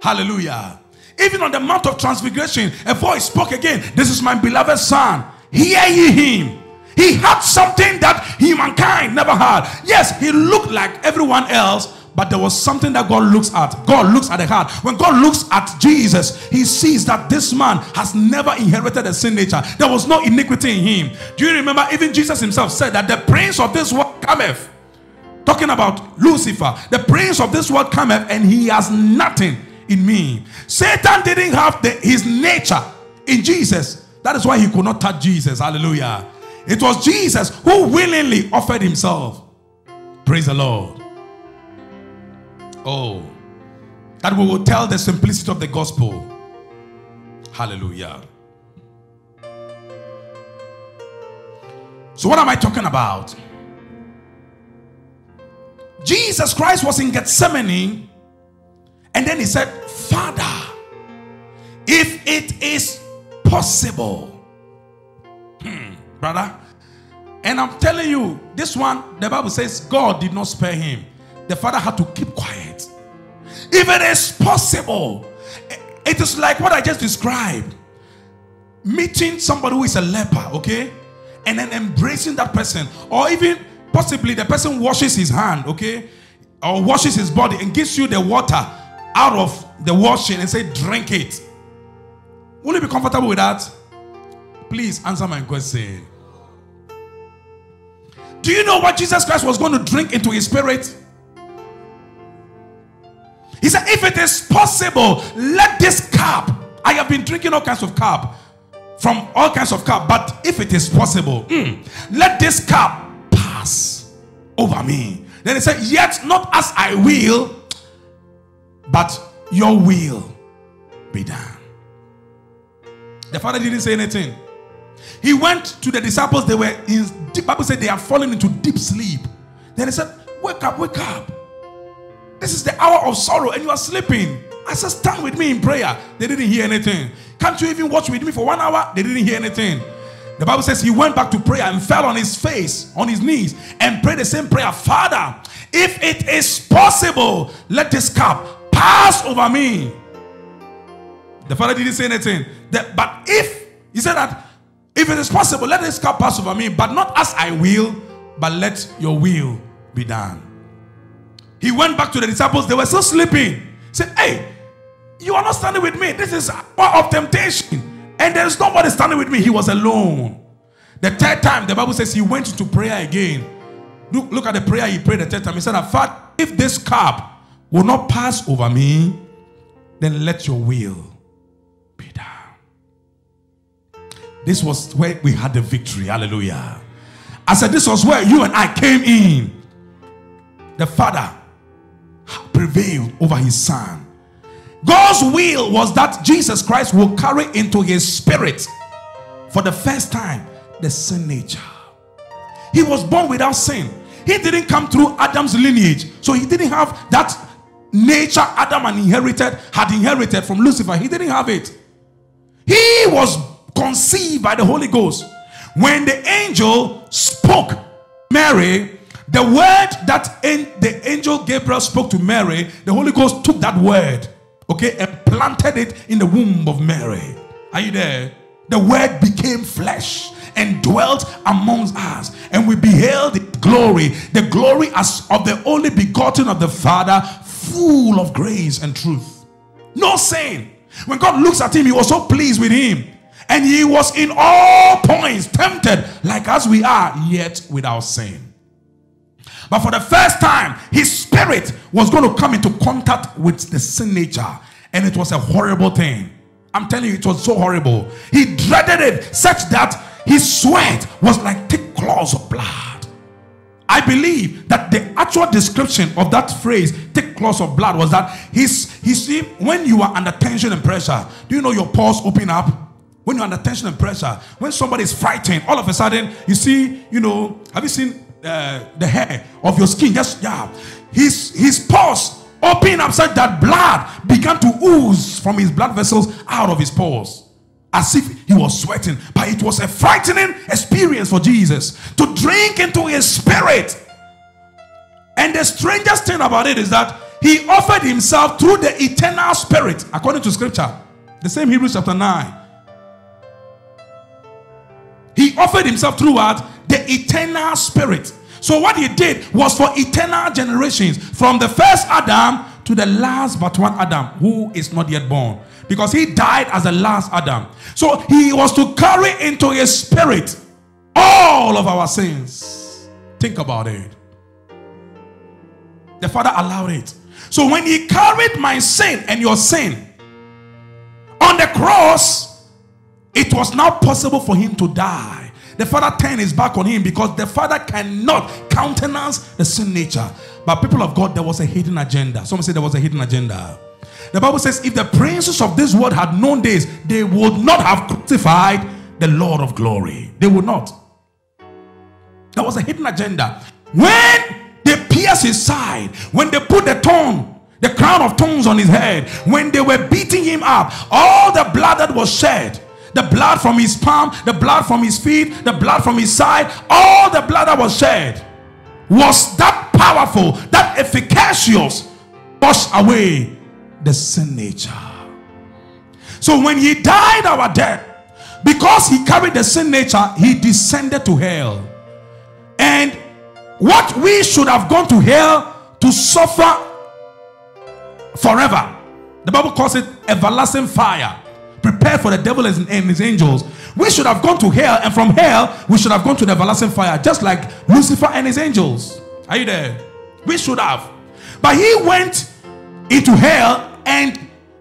Hallelujah. Even on the Mount of Transfiguration, a voice spoke again, This is my beloved son. Hear ye him. He had something that humankind never had. Yes, he looked like everyone else, but there was something that God looks at. God looks at the heart. When God looks at Jesus, he sees that this man has never inherited a sin nature. There was no iniquity in him. Do you remember? Even Jesus himself said that the prince of this world cometh. Talking about Lucifer, the prince of this world cometh, and he has nothing in me. Satan didn't have the, his nature in Jesus. That is why he could not touch Jesus. Hallelujah. It was Jesus who willingly offered himself. Praise the Lord. Oh, that we will tell the simplicity of the gospel. Hallelujah. So, what am I talking about? Jesus Christ was in Gethsemane, and then he said, Father, if it is possible, hmm, brother. And I'm telling you, this one, the Bible says God did not spare him. The father had to keep quiet. If it is possible, it is like what I just described meeting somebody who is a leper, okay, and then embracing that person, or even possibly the person washes his hand, okay, or washes his body and gives you the water out of the washing and say, drink it. Will you be comfortable with that? Please answer my question. Do you know what Jesus Christ was going to drink into his spirit? He said, If it is possible, let this cup, I have been drinking all kinds of cup from all kinds of cup, but if it is possible, mm, let this cup pass over me. Then he said, Yet not as I will, but your will be done. The father didn't say anything. He went to the disciples, they were in deep, Bible said they are falling into deep sleep. Then he said, Wake up, wake up. This is the hour of sorrow, and you are sleeping. I said, Stand with me in prayer. They didn't hear anything. Can't you even watch with me for one hour? They didn't hear anything. The Bible says he went back to prayer and fell on his face, on his knees, and prayed the same prayer Father, if it is possible, let this cup pass over me. The father didn't say anything. But if, he said that, if it is possible, let this cup pass over me, but not as I will, but let your will be done. He went back to the disciples, they were still sleeping. He said, Hey, you are not standing with me. This is hour of temptation. And there's nobody standing with me. He was alone. The third time, the Bible says he went into prayer again. Look, look at the prayer he prayed the third time. He said, Father, if this cup will not pass over me, then let your will be done. This was where we had the victory. Hallelujah. I said, This was where you and I came in. The Father prevailed over his Son. God's will was that Jesus Christ will carry into his spirit for the first time the sin nature. He was born without sin. He didn't come through Adam's lineage. So he didn't have that nature Adam and inherited had inherited from Lucifer. He didn't have it. He was conceived by the Holy Ghost. When the angel spoke Mary The word that in, the angel Gabriel spoke to Mary, the Holy Ghost took that word, okay, and planted it in the womb of Mary. Are you there? The word became flesh and dwelt amongst us, and we beheld the glory, the glory as of the only begotten of the Father, full of grace and truth. No sin. When God looks at him, he was so pleased with him. And he was in all points tempted, like as we are, yet without sin. But for the first time, his spirit was going to come into contact with the sin nature. And it was a horrible thing. I'm telling you, it was so horrible. He dreaded it such that his sweat was like thick claws of blood. I believe that the actual description of that phrase, thick claws of blood, was that he's, he see, when you are under tension and pressure, do you know your pores open up? When you're under tension and pressure, when somebody is frightened, all of a sudden you see, you know, have you seen uh, the hair of your skin? Just yeah, his his pores open up such that blood began to ooze from his blood vessels out of his pores as if he was sweating. But it was a frightening experience for Jesus to drink into his spirit. And the strangest thing about it is that he offered himself through the eternal spirit, according to scripture. The same Hebrews chapter 9. He offered himself through what? The eternal spirit. So what he did was for eternal generations, from the first Adam to the last but one Adam, who is not yet born because he died as the last Adam. So he was to carry into his spirit all of our sins. Think about it. The Father allowed it. So when he carried my sin and your sin on the cross, it was now possible for him to die. The Father turned his back on him because the Father cannot countenance the sin nature. But people of God, there was a hidden agenda. Someone say there was a hidden agenda. The Bible says, if the princes of this world had known this, they would not have crucified the Lord of glory. They would not. There was a hidden agenda. When they pierced his side, when they put the thorn, the crown of thorns on his head, when they were beating him up, all the blood that was shed, the blood from his palm, the blood from his feet, the blood from his side, all the blood that was shed was that powerful, that efficacious, wash away the sin nature. So when he died our death, because he carried the sin nature, he descended to hell. And what we should have gone to hell to suffer forever, the Bible calls it everlasting fire, prepared for the devil and his angels. We should have gone to hell, and from hell, we should have gone to the everlasting fire, just like Lucifer and his angels. Are you there? We should have. But he went into hell and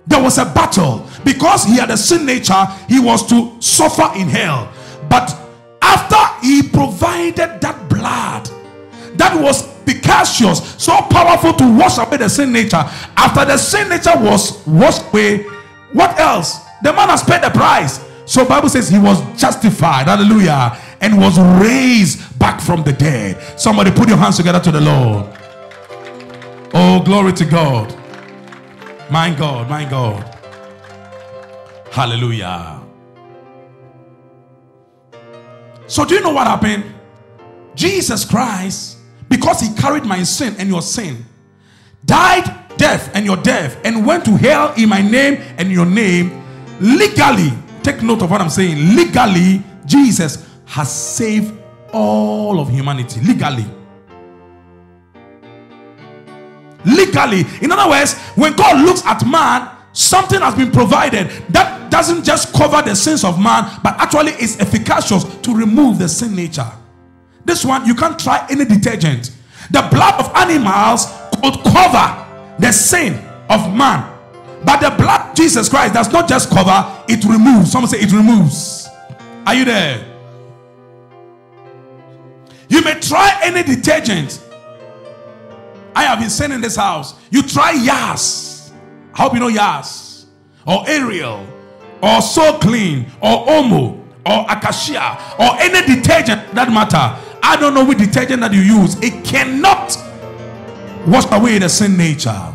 there was a battle. Because he had a sin nature he was to suffer in hell. But after he provided that blood that was efficacious so powerful to wash away the sin nature after the sin nature was washed away what else? The man has paid the price. So bible says he was justified hallelujah and was raised back from the dead. Somebody put your hands together to the lord. Oh glory to god my God, my God. Hallelujah. So, do you know what happened? Jesus Christ, because he carried my sin and your sin, died death and your death, and went to hell in my name and your name, legally, take note of what I'm saying, legally, Jesus has saved all of humanity. Legally. Legally. In other words, when God looks at man, something has been provided that doesn't just cover the sins of man, but actually is efficacious to remove the sin nature. This one, you can't try any detergent. The blood of animals could cover the sin of man. But the blood Jesus Christ does not just cover, it removes. Someone say it removes. Are you there? You may try any detergent, I have been saying in this house, you try Yas. I hope you know Yas. Or Ariel. Or So Clean. Or Omo. Or Acacia. Or any detergent that matter. I don't know which detergent that you use. It cannot wash away the sin nature.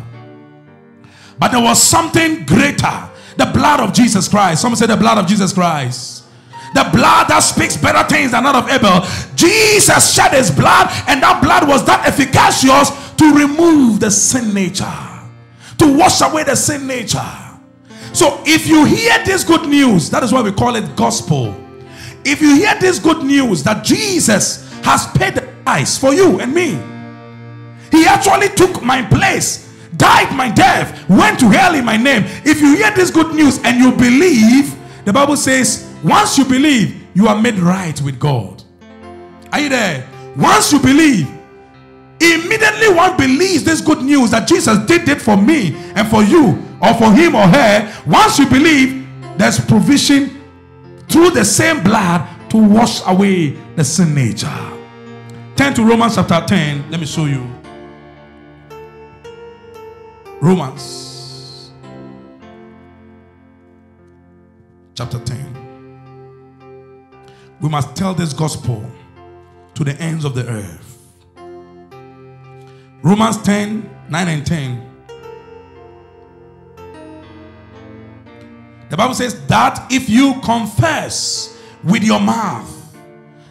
But there was something greater. The blood of Jesus Christ. Someone say the blood of Jesus Christ. The blood that speaks better things than that of Abel. Jesus shed his blood, and that blood was that efficacious to remove the sin nature, to wash away the sin nature. So if you hear this good news, that is why we call it gospel. If you hear this good news that Jesus has paid the price for you and me, he actually took my place, died my death, went to hell in my name. If you hear this good news and you believe, the Bible says, once you believe, you are made right with God. Are you there? Once you believe, immediately one believes this good news that Jesus did it for me and for you, or for him or her. Once you believe, there's provision through the same blood to wash away the sin nature. Turn to Romans chapter 10. Let me show you. Romans chapter 10. We must tell this gospel to the ends of the earth. Romans 10 9 and 10. The Bible says that if you confess with your mouth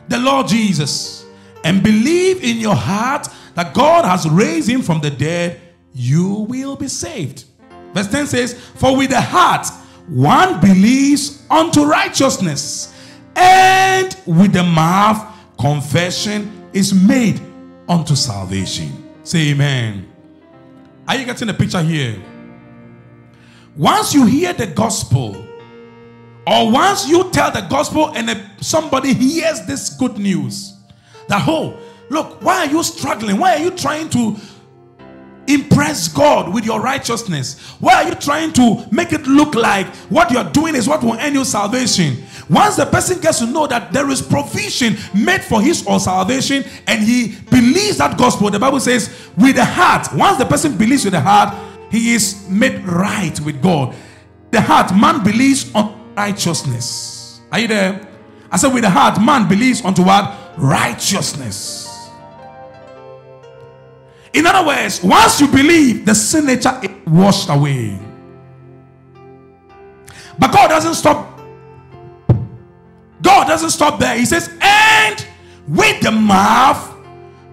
the Lord Jesus and believe in your heart that God has raised him from the dead, you will be saved. Verse 10 says, For with the heart one believes unto righteousness, and with the mouth confession is made unto salvation. Say amen. Are you getting the picture here? Once you hear the gospel, or once you tell the gospel and somebody hears this good news, that, oh, look, why are you struggling? Why are you trying to impress God with your righteousness? Why are you trying to make it look like what you're doing is what will end your salvation? Once the person gets to know that there is provision made for his or salvation and he believes that gospel, the Bible says, with the heart, once the person believes with the heart, he is made right with God. The heart, man believes on righteousness. Are you there? I said, with the heart, man believes unto what? Righteousness. In other words, once you believe, the sin nature is washed away. But God doesn't stop. God doesn't stop there. He says, and with the mouth,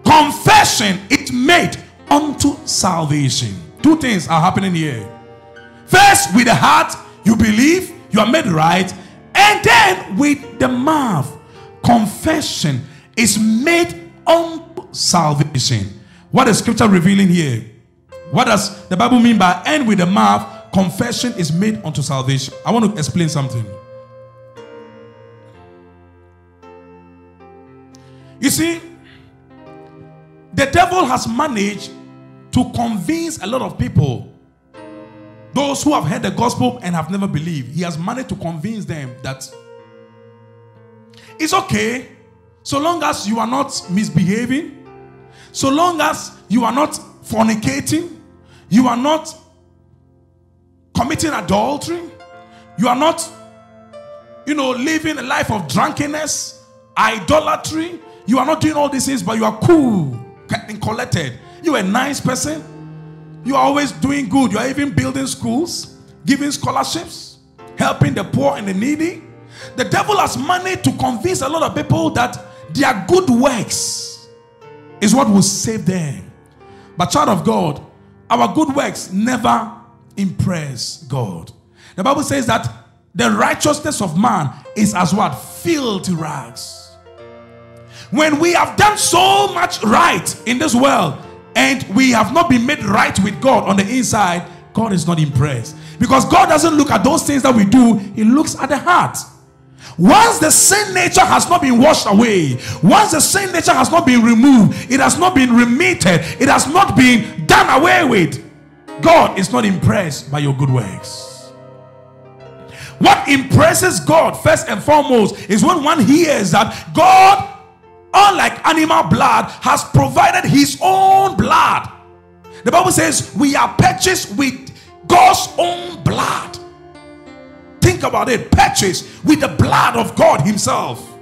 confession is made unto salvation. Two things are happening here. First, with the heart, you believe, you are made right. And then with the mouth, confession is made unto salvation. What is scripture revealing here? What does the Bible mean by end with the mouth, confession is made unto salvation? I want to explain something. You see, the devil has managed to convince a lot of people, those who have heard the gospel and have never believed, he has managed to convince them that it's okay so long as you are not misbehaving, so long as you are not fornicating, you are not committing adultery, you are not, you know, living a life of drunkenness, idolatry, you are not doing all these things, but you are cool and collected. You're a nice person. You are always doing good. You are even building schools, giving scholarships, helping the poor and the needy. The devil has managed to convince a lot of people that their good works is what will save them. But, child of God, our good works never impress God. The Bible says that the righteousness of man is as what? Filthy rags. When we have done so much right in this world and we have not been made right with God on the inside, God is not impressed. Because God doesn't look at those things that we do, He looks at the heart. Once the sin nature has not been washed away, once the sin nature has not been removed, it has not been remitted, it has not been done away with, God is not impressed by your good works. What impresses God first and foremost is when one hears that God unlike animal blood, has provided his own blood. The Bible says we are purchased with God's own blood. Think about it purchased with the blood of God Himself.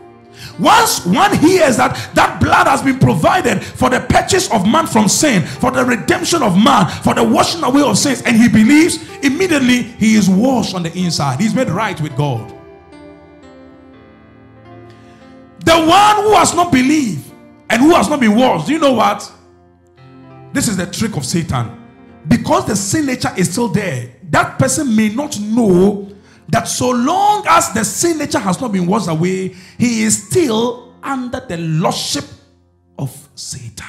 Once one hears that that blood has been provided for the purchase of man from sin, for the redemption of man, for the washing away of sins, and he believes, immediately he is washed on the inside. He's made right with God. The one who has not believed and who has not been washed, do you know what? This is the trick of Satan. Because the sin nature is still there, that person may not know that so long as the sin nature has not been washed away, he is still under the lordship of Satan.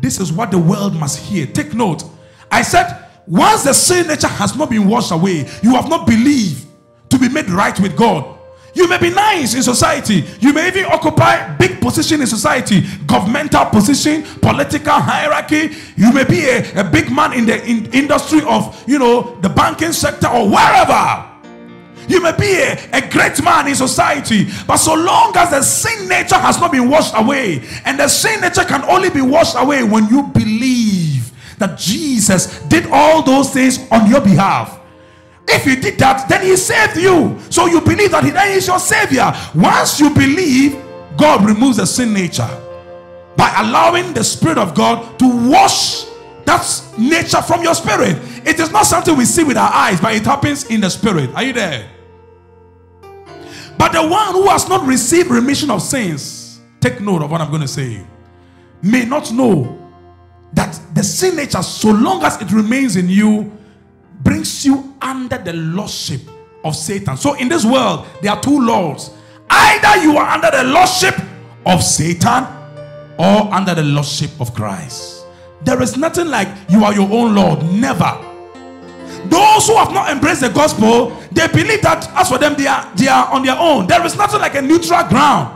This is what the world must hear. Take note. I said, once the sin nature has not been washed away, you have not believed to be made right with God. You may be nice in society. You may even occupy big position in society, governmental position, political hierarchy. You may be a, a big man in the in industry of, you know, the banking sector or wherever. You may be a, a great man in society, but so long as the sin nature has not been washed away, and the sin nature can only be washed away when you believe that Jesus did all those things on your behalf. If he did that, then he saved you. So you believe that he then is your savior. Once you believe, God removes the sin nature by allowing the Spirit of God to wash that nature from your spirit. It is not something we see with our eyes, but it happens in the spirit. Are you there? But the one who has not received remission of sins, take note of what I'm going to say, may not know that the sin nature, so long as it remains in you, brings you under the lordship of Satan. So in this world, there are two lords. Either you are under the lordship of Satan or under the lordship of Christ. There is nothing like you are your own Lord. Never. Those who have not embraced the gospel, they believe that as for them, they are, they are on their own. There is nothing like a neutral ground.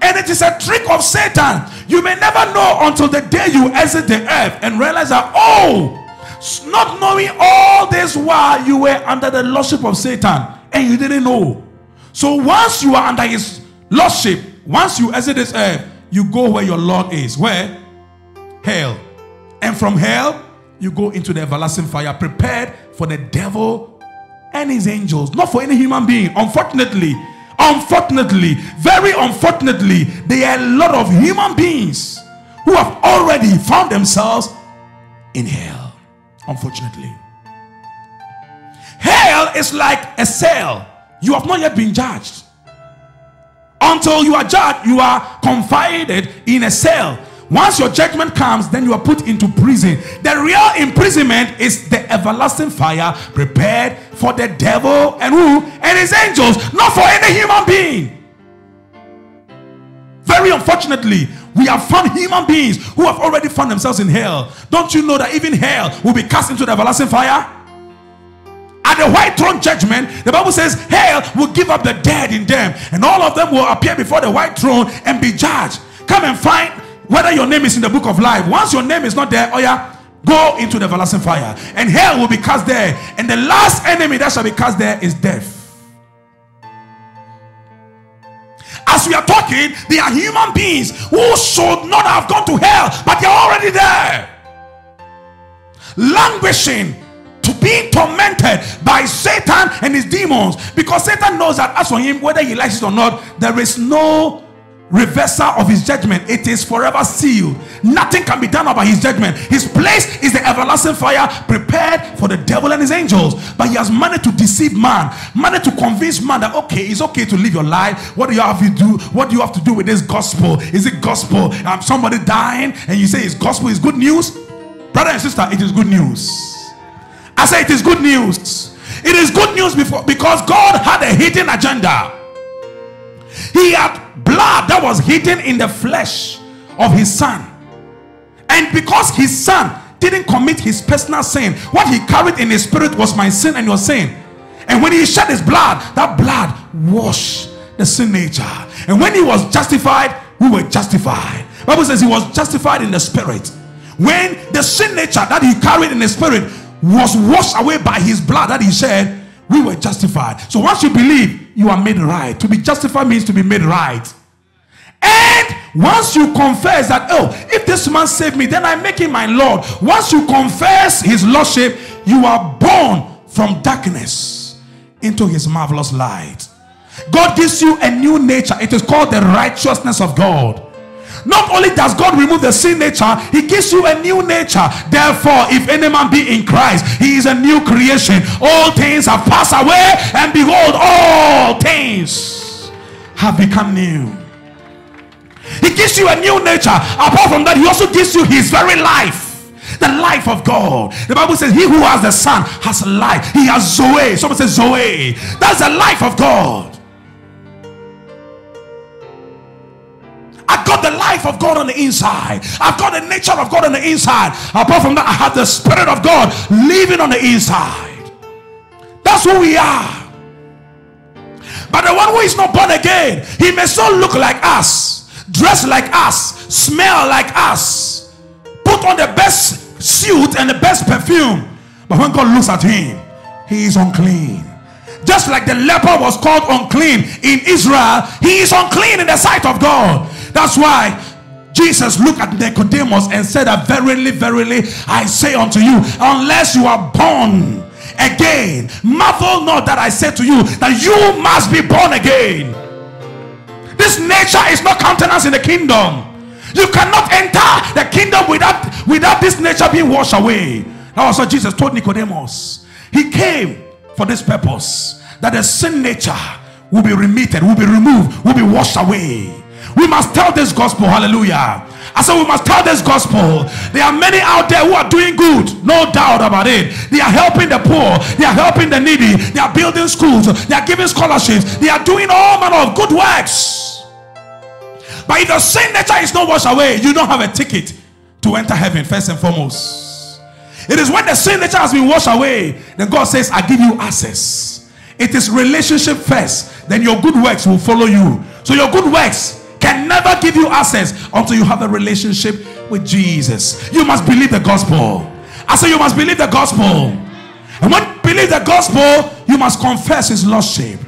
And it is a trick of Satan. You may never know until the day you exit the earth and realize that, oh, not knowing all this while you were under the lordship of Satan and you didn't know. So once you are under his lordship, once you exit this earth, you go where your Lord is. Where? Hell. And from hell, you go into the everlasting fire prepared for the devil and his angels, not for any human being. Unfortunately, unfortunately, very unfortunately, there are a lot of human beings who have already found themselves in hell. Unfortunately, hell is like a cell. You have not yet been judged. Until you are judged, you are confided in a cell once your judgment comes, then you are put into prison. The real imprisonment is the everlasting fire prepared for the devil and who? And his angels, not for any human being. Very unfortunately, we have found human beings who have already found themselves in hell. Don't you know that even hell will be cast into the everlasting fire? At the white throne judgment, the Bible says hell will give up the dead in them, and all of them will appear before the white throne and be judged. Come and find whether your name is in the book of life. Once your name is not there, oh yeah, go into the everlasting fire, and hell will be cast there. And the last enemy that shall be cast there is death. As we are talking, they are human beings who should not have gone to hell, but they're already there. Languishing to being tormented by Satan and his demons because Satan knows that as for him, whether he likes it or not, there is no reversal of his judgment. It is forever sealed. Nothing can be done about his judgment. His place is the everlasting fire prepared for the devil and his angels. But he has managed to deceive man managed to convince man that okay it's okay to live your life. What do you have to do? What do you have to do with this gospel? Is it gospel? Um, somebody dying and you say it's gospel is good news? Brother and sister it is good news. I say it is good news. It is good news before because god had a hidden agenda. He had blood that was hidden in the flesh of his son. And because his son didn't commit his personal sin, what he carried in his spirit was my sin and your sin. And when he shed his blood, that blood washed the sin nature. And when he was justified, we were justified. Bible says he was justified in the spirit. When the sin nature that he carried in the spirit was washed away by his blood that he shed, we were justified. So once you believe, you are made right. To be justified means to be made right. And once you confess that, oh, if this man saved me, then I make him my Lord. Once you confess his Lordship, you are born from darkness into his marvelous light. God gives you a new nature. It is called the righteousness of God. Not only does God remove the sin nature, He gives you a new nature. Therefore, if any man be in Christ, he is a new creation. All things have passed away, and behold, all things have become new. He gives you a new nature. Apart from that, he also gives you his very life. The life of God. The Bible says, He who has the Son has life. He has Zoe. Someone says Zoe. That's the life of God. I've got the life of God on the inside. I've got the nature of God on the inside. Apart from that, I have the Spirit of God living on the inside. That's who we are. But the one who is not born again, he may so look like us, dress like us, smell like us, put on the best suit and the best perfume. But when God looks at him, he is unclean. Just like the leper was called unclean in Israel, he is unclean in the sight of God. That's why Jesus looked at Nicodemus and said, Verily, verily, I say unto you, unless you are born again, marvel not that I say to you that you must be born again. This nature is not countenance in the kingdom. You cannot enter the kingdom without without this nature being washed away. That was what Jesus told Nicodemus. He came for this purpose that the sin nature will be remitted, will be removed, will be washed away. We must tell this gospel. Hallelujah. I said we must tell this gospel. There are many out there who are doing good, no doubt about it. They are helping the poor, they are helping the needy, they are building schools, they are giving scholarships, they are doing all manner of good works. But if the sin nature is not washed away, you don't have a ticket to enter heaven, first and foremost. It is when the sin nature has been washed away, then God says, I give you access. It is relationship first, then your good works will follow you. So your good works can never give you access until you have a relationship with Jesus. You must believe the gospel. I say you must believe the gospel. And when you believe the gospel, you must confess his lordship.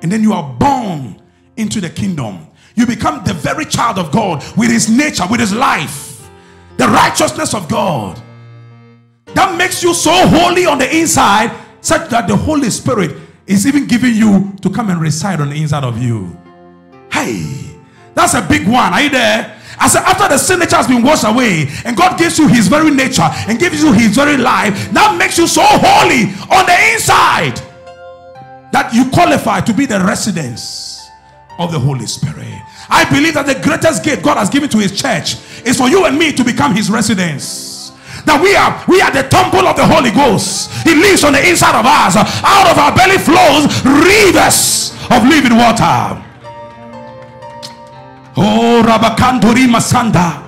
And then you are born into the kingdom. You become the very child of God with his nature, with his life, the righteousness of God. That makes you so holy on the inside, such that the Holy Spirit is even giving you to come and reside on the inside of you. Hey, that's a big one. Are you there? I said, after the sin nature has been washed away, and God gives you His very nature and gives you His very life, that makes you so holy on the inside that you qualify to be the residence of the Holy Spirit. I believe that the greatest gift God has given to His church is for you and me to become His residence. That we are we are the temple of the Holy Ghost. He lives on the inside of us. Out of our belly flows rivers of living water. Oh, Rabakanduri Masanda.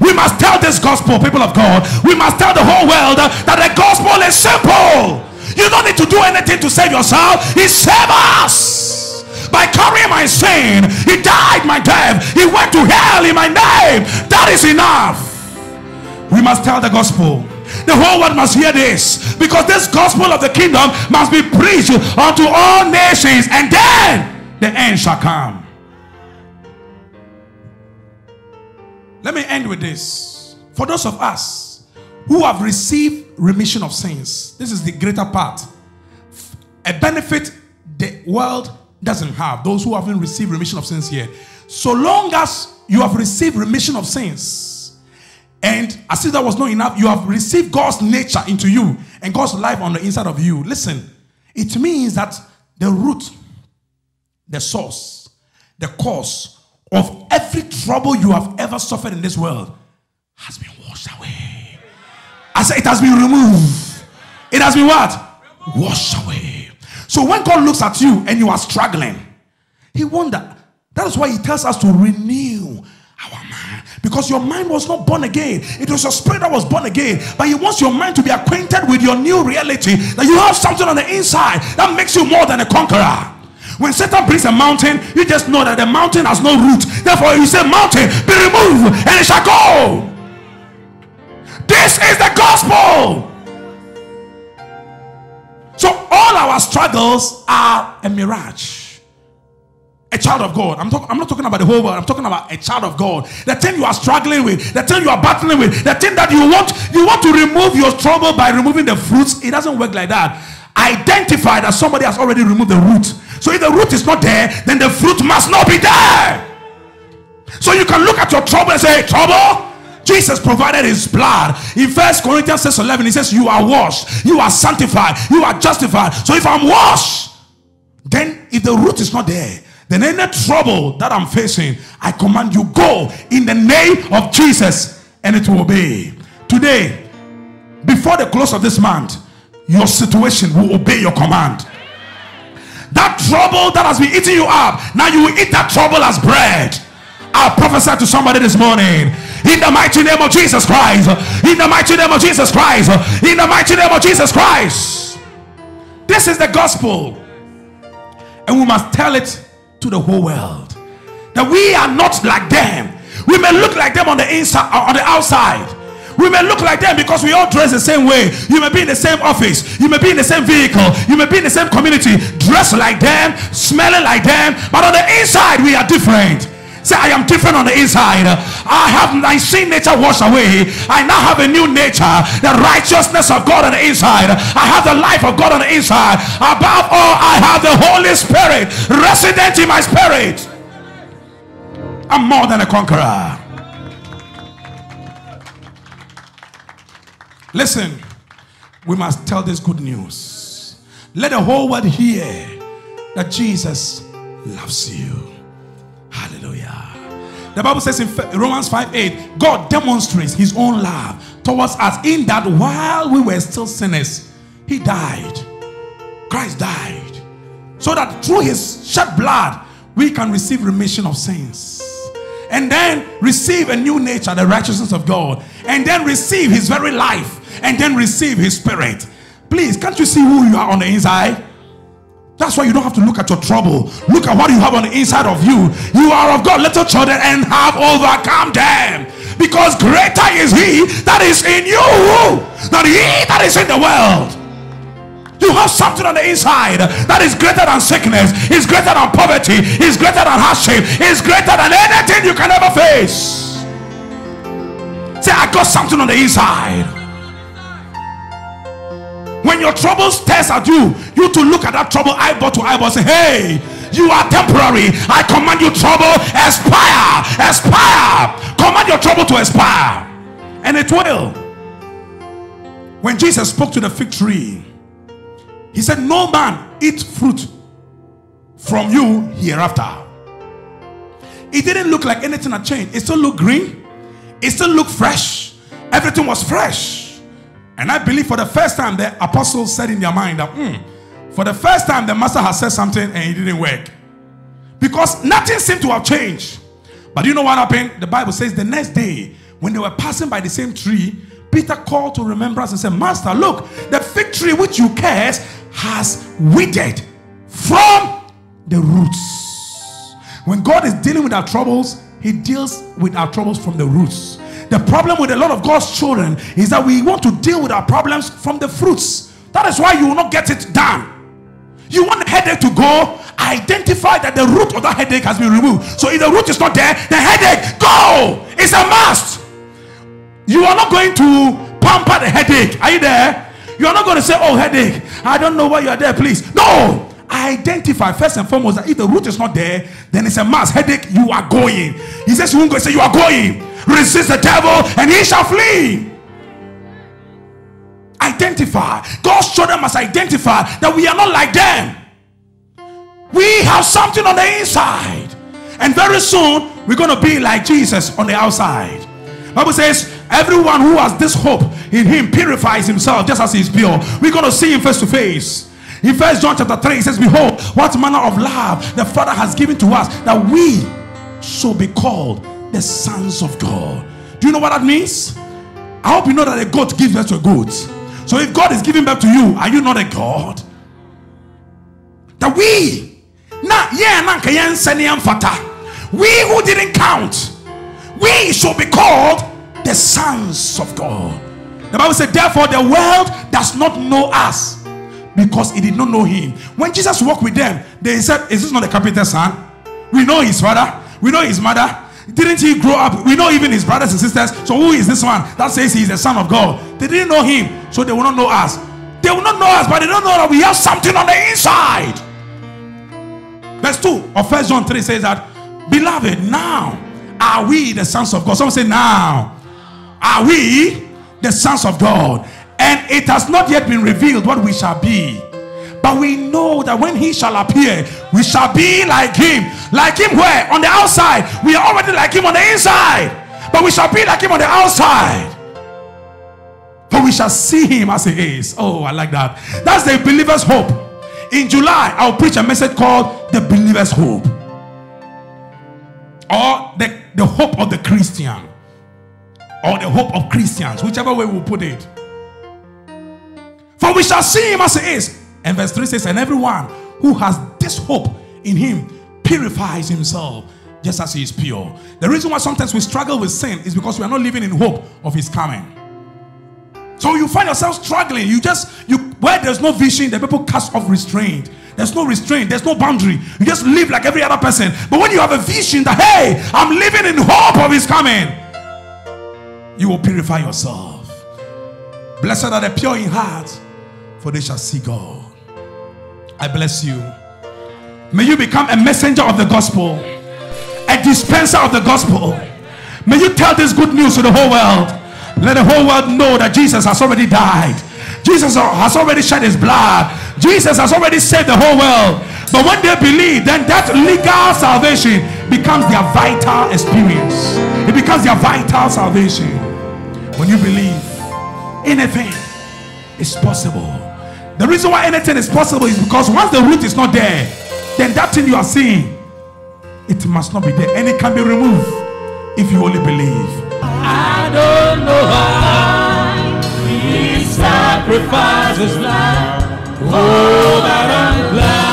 We must tell this gospel, people of God. We must tell the whole world that the gospel is simple. You don't need to do anything to save yourself. He saved us by carrying my sin. He died my death. He went to hell in my name. That is enough. We must tell the gospel. The whole world must hear this because this gospel of the kingdom must be preached unto all nations, and then the end shall come. Let me end with this. For those of us who have received remission of sins, this is the greater part. A benefit the world doesn't have. Those who haven't received remission of sins yet. So long as you have received remission of sins, and as if that was not enough, you have received God's nature into you and God's life on the inside of you. Listen, it means that the root, the source, the cause of every trouble you have ever suffered in this world has been washed away. I said it has been removed. It has been what? Washed away. So when God looks at you and you are struggling, He wonder. That is why He tells us to renew our mind. Because your mind was not born again. It was your spirit that was born again. But He wants your mind to be acquainted with your new reality. That you have something on the inside that makes you more than a conqueror. When Satan brings a mountain, you just know that the mountain has no root. Therefore, you say, Mountain, be removed, and it shall go. This is the gospel. So, all our struggles are a mirage. A child of God. I'm, talk, I'm not talking about the whole world. I'm talking about a child of God. The thing you are struggling with, the thing you are battling with, the thing that you want, you want to remove your trouble by removing the fruits. It doesn't work like that. Identify that somebody has already removed the root so if the root is not there, then the fruit must not be there. So you can look at your trouble and say, Trouble? Jesus provided his blood. In First Corinthians 6 11, he says, You are washed, you are sanctified, you are justified. So if I'm washed, then if the root is not there, then any trouble that I'm facing, I command you go in the name of Jesus and it will obey. Today, before the close of this month, your situation will obey your command. That trouble that has been eating you up, now you will eat that trouble as bread. I'll prophesy to somebody this morning in the mighty name of Jesus Christ. In the mighty name of Jesus Christ. In the mighty name of Jesus Christ. This is the gospel, and we must tell it to the whole world that we are not like them. We may look like them on the inside, or on the outside. We may look like them because we all dress the same way. You may be in the same office, you may be in the same vehicle, you may be in the same community, dress like them, smelling like them, but on the inside we are different. Say, I am different on the inside. I have my sin nature washed away. I now have a new nature, the righteousness of God on the inside. I have the life of God on the inside. Above all, I have the Holy Spirit resident in my spirit. I'm more than a conqueror. Listen, we must tell this good news. Let the whole world hear that Jesus loves you. Hallelujah. The Bible says in Romans 5 8, God demonstrates his own love towards us in that while we were still sinners, he died. Christ died. So that through his shed blood, we can receive remission of sins. And then receive a new nature, the righteousness of God. And then receive his very life and then receive his spirit. Please, can't you see who you are on the inside? That's why you don't have to look at your trouble. Look at what you have on the inside of you. You are of God, little children, and have overcome them. Because greater is He that is in you than He that is in the world. You have something on the inside that is greater than sickness, is greater than poverty, is greater than hardship, is greater than anything you can ever face. Say, I got something on the inside. When your trouble stares at you, you to look at that trouble eyeball to eyeball. Say, hey, you are temporary. I command you trouble, expire, expire. Command your trouble to expire. And it will. When Jesus spoke to the fig tree, he said, No man eat fruit from you hereafter. It didn't look like anything had changed. It still looked green. It still looked fresh. Everything was fresh. And I believe for the first time the apostles said in their mind that mm, for the first time the master has said something and it didn't work. Because nothing seemed to have changed. But you know what happened? The Bible says the next day, when they were passing by the same tree, Peter called to remembrance and said, Master, look, the fig tree which you cursed has withered from the roots. When God is dealing with our troubles, He deals with our troubles from the roots. The problem with a lot of God's children is that we want to deal with our problems from the fruits. That is why you will not get it done. You want headache to go, identify that the root of that headache has been removed. So if the root is not there, the headache, go! It's a must. You are not going to pamper the headache. Are you there? You are not going to say, Oh, headache, I don't know why you are there, please. No! Identify first and foremost that if the root is not there, then it's a must. Headache, you are going. He says, You won't go say, You are going. Resist the devil and he shall flee. Identify. God's children must identify that we are not like them. We have something on the inside. And very soon we're going to be like Jesus on the outside. Bible says everyone who has this hope in him purifies himself just as he is pure. We're going to see him face to face. In First John chapter 3, it says, Behold, what manner of love the Father has given to us that we should be called the sons of God. Do you know what that means? I hope you know that a goat gives birth to a goat. So if God is giving birth to you, are you not a God? That we, na. We who didn't count, we shall be called the sons of God. The Bible said, therefore, the world does not know us because it did not know him. When Jesus walked with them, they said, Is this not the carpenter's son? We know his father, we know his mother, didn't he grow up? We know even his brothers and sisters. So who is this one that says he is the son of God? They didn't know him, so they will not know us. They will not know us, but they don't know that we have something on the inside. Verse 2 of First John 3 says that, Beloved, now are we the sons of God. Someone say, Now are we the sons of God. And it has not yet been revealed what we shall be. But we know that when he shall appear, we shall be like him. Like him where? On the outside. We are already like him on the inside. But we shall be like him on the outside. For we shall see him as he is. Oh, I like that. That's the believer's hope. In July, I'll preach a message called The Believer's Hope. Or the, the hope of the Christian. Or the hope of Christians, whichever way we put it. For we shall see him as he is. And verse 3 says, And everyone who has this hope in him purifies himself just as he is pure. The reason why sometimes we struggle with sin is because we are not living in hope of his coming. So you find yourself struggling. You just you where there's no vision, the people cast off restraint. There's no restraint, there's no boundary. You just live like every other person. But when you have a vision that hey, I'm living in hope of his coming, you will purify yourself. Blessed are the pure in heart, for they shall see God. I bless you. May you become a messenger of the gospel, a dispenser of the gospel. May you tell this good news to the whole world. Let the whole world know that Jesus has already died. Jesus has already shed his blood. Jesus has already saved the whole world. But when they believe, then that legal salvation becomes their vital experience. It becomes their vital salvation. When you believe, anything is possible. The reason why anything is possible is because once the root is not there, then that thing you are seeing, it must not be there. And it can be removed if you only believe. I don't know he sacrificed his life. Oh, I'm glad.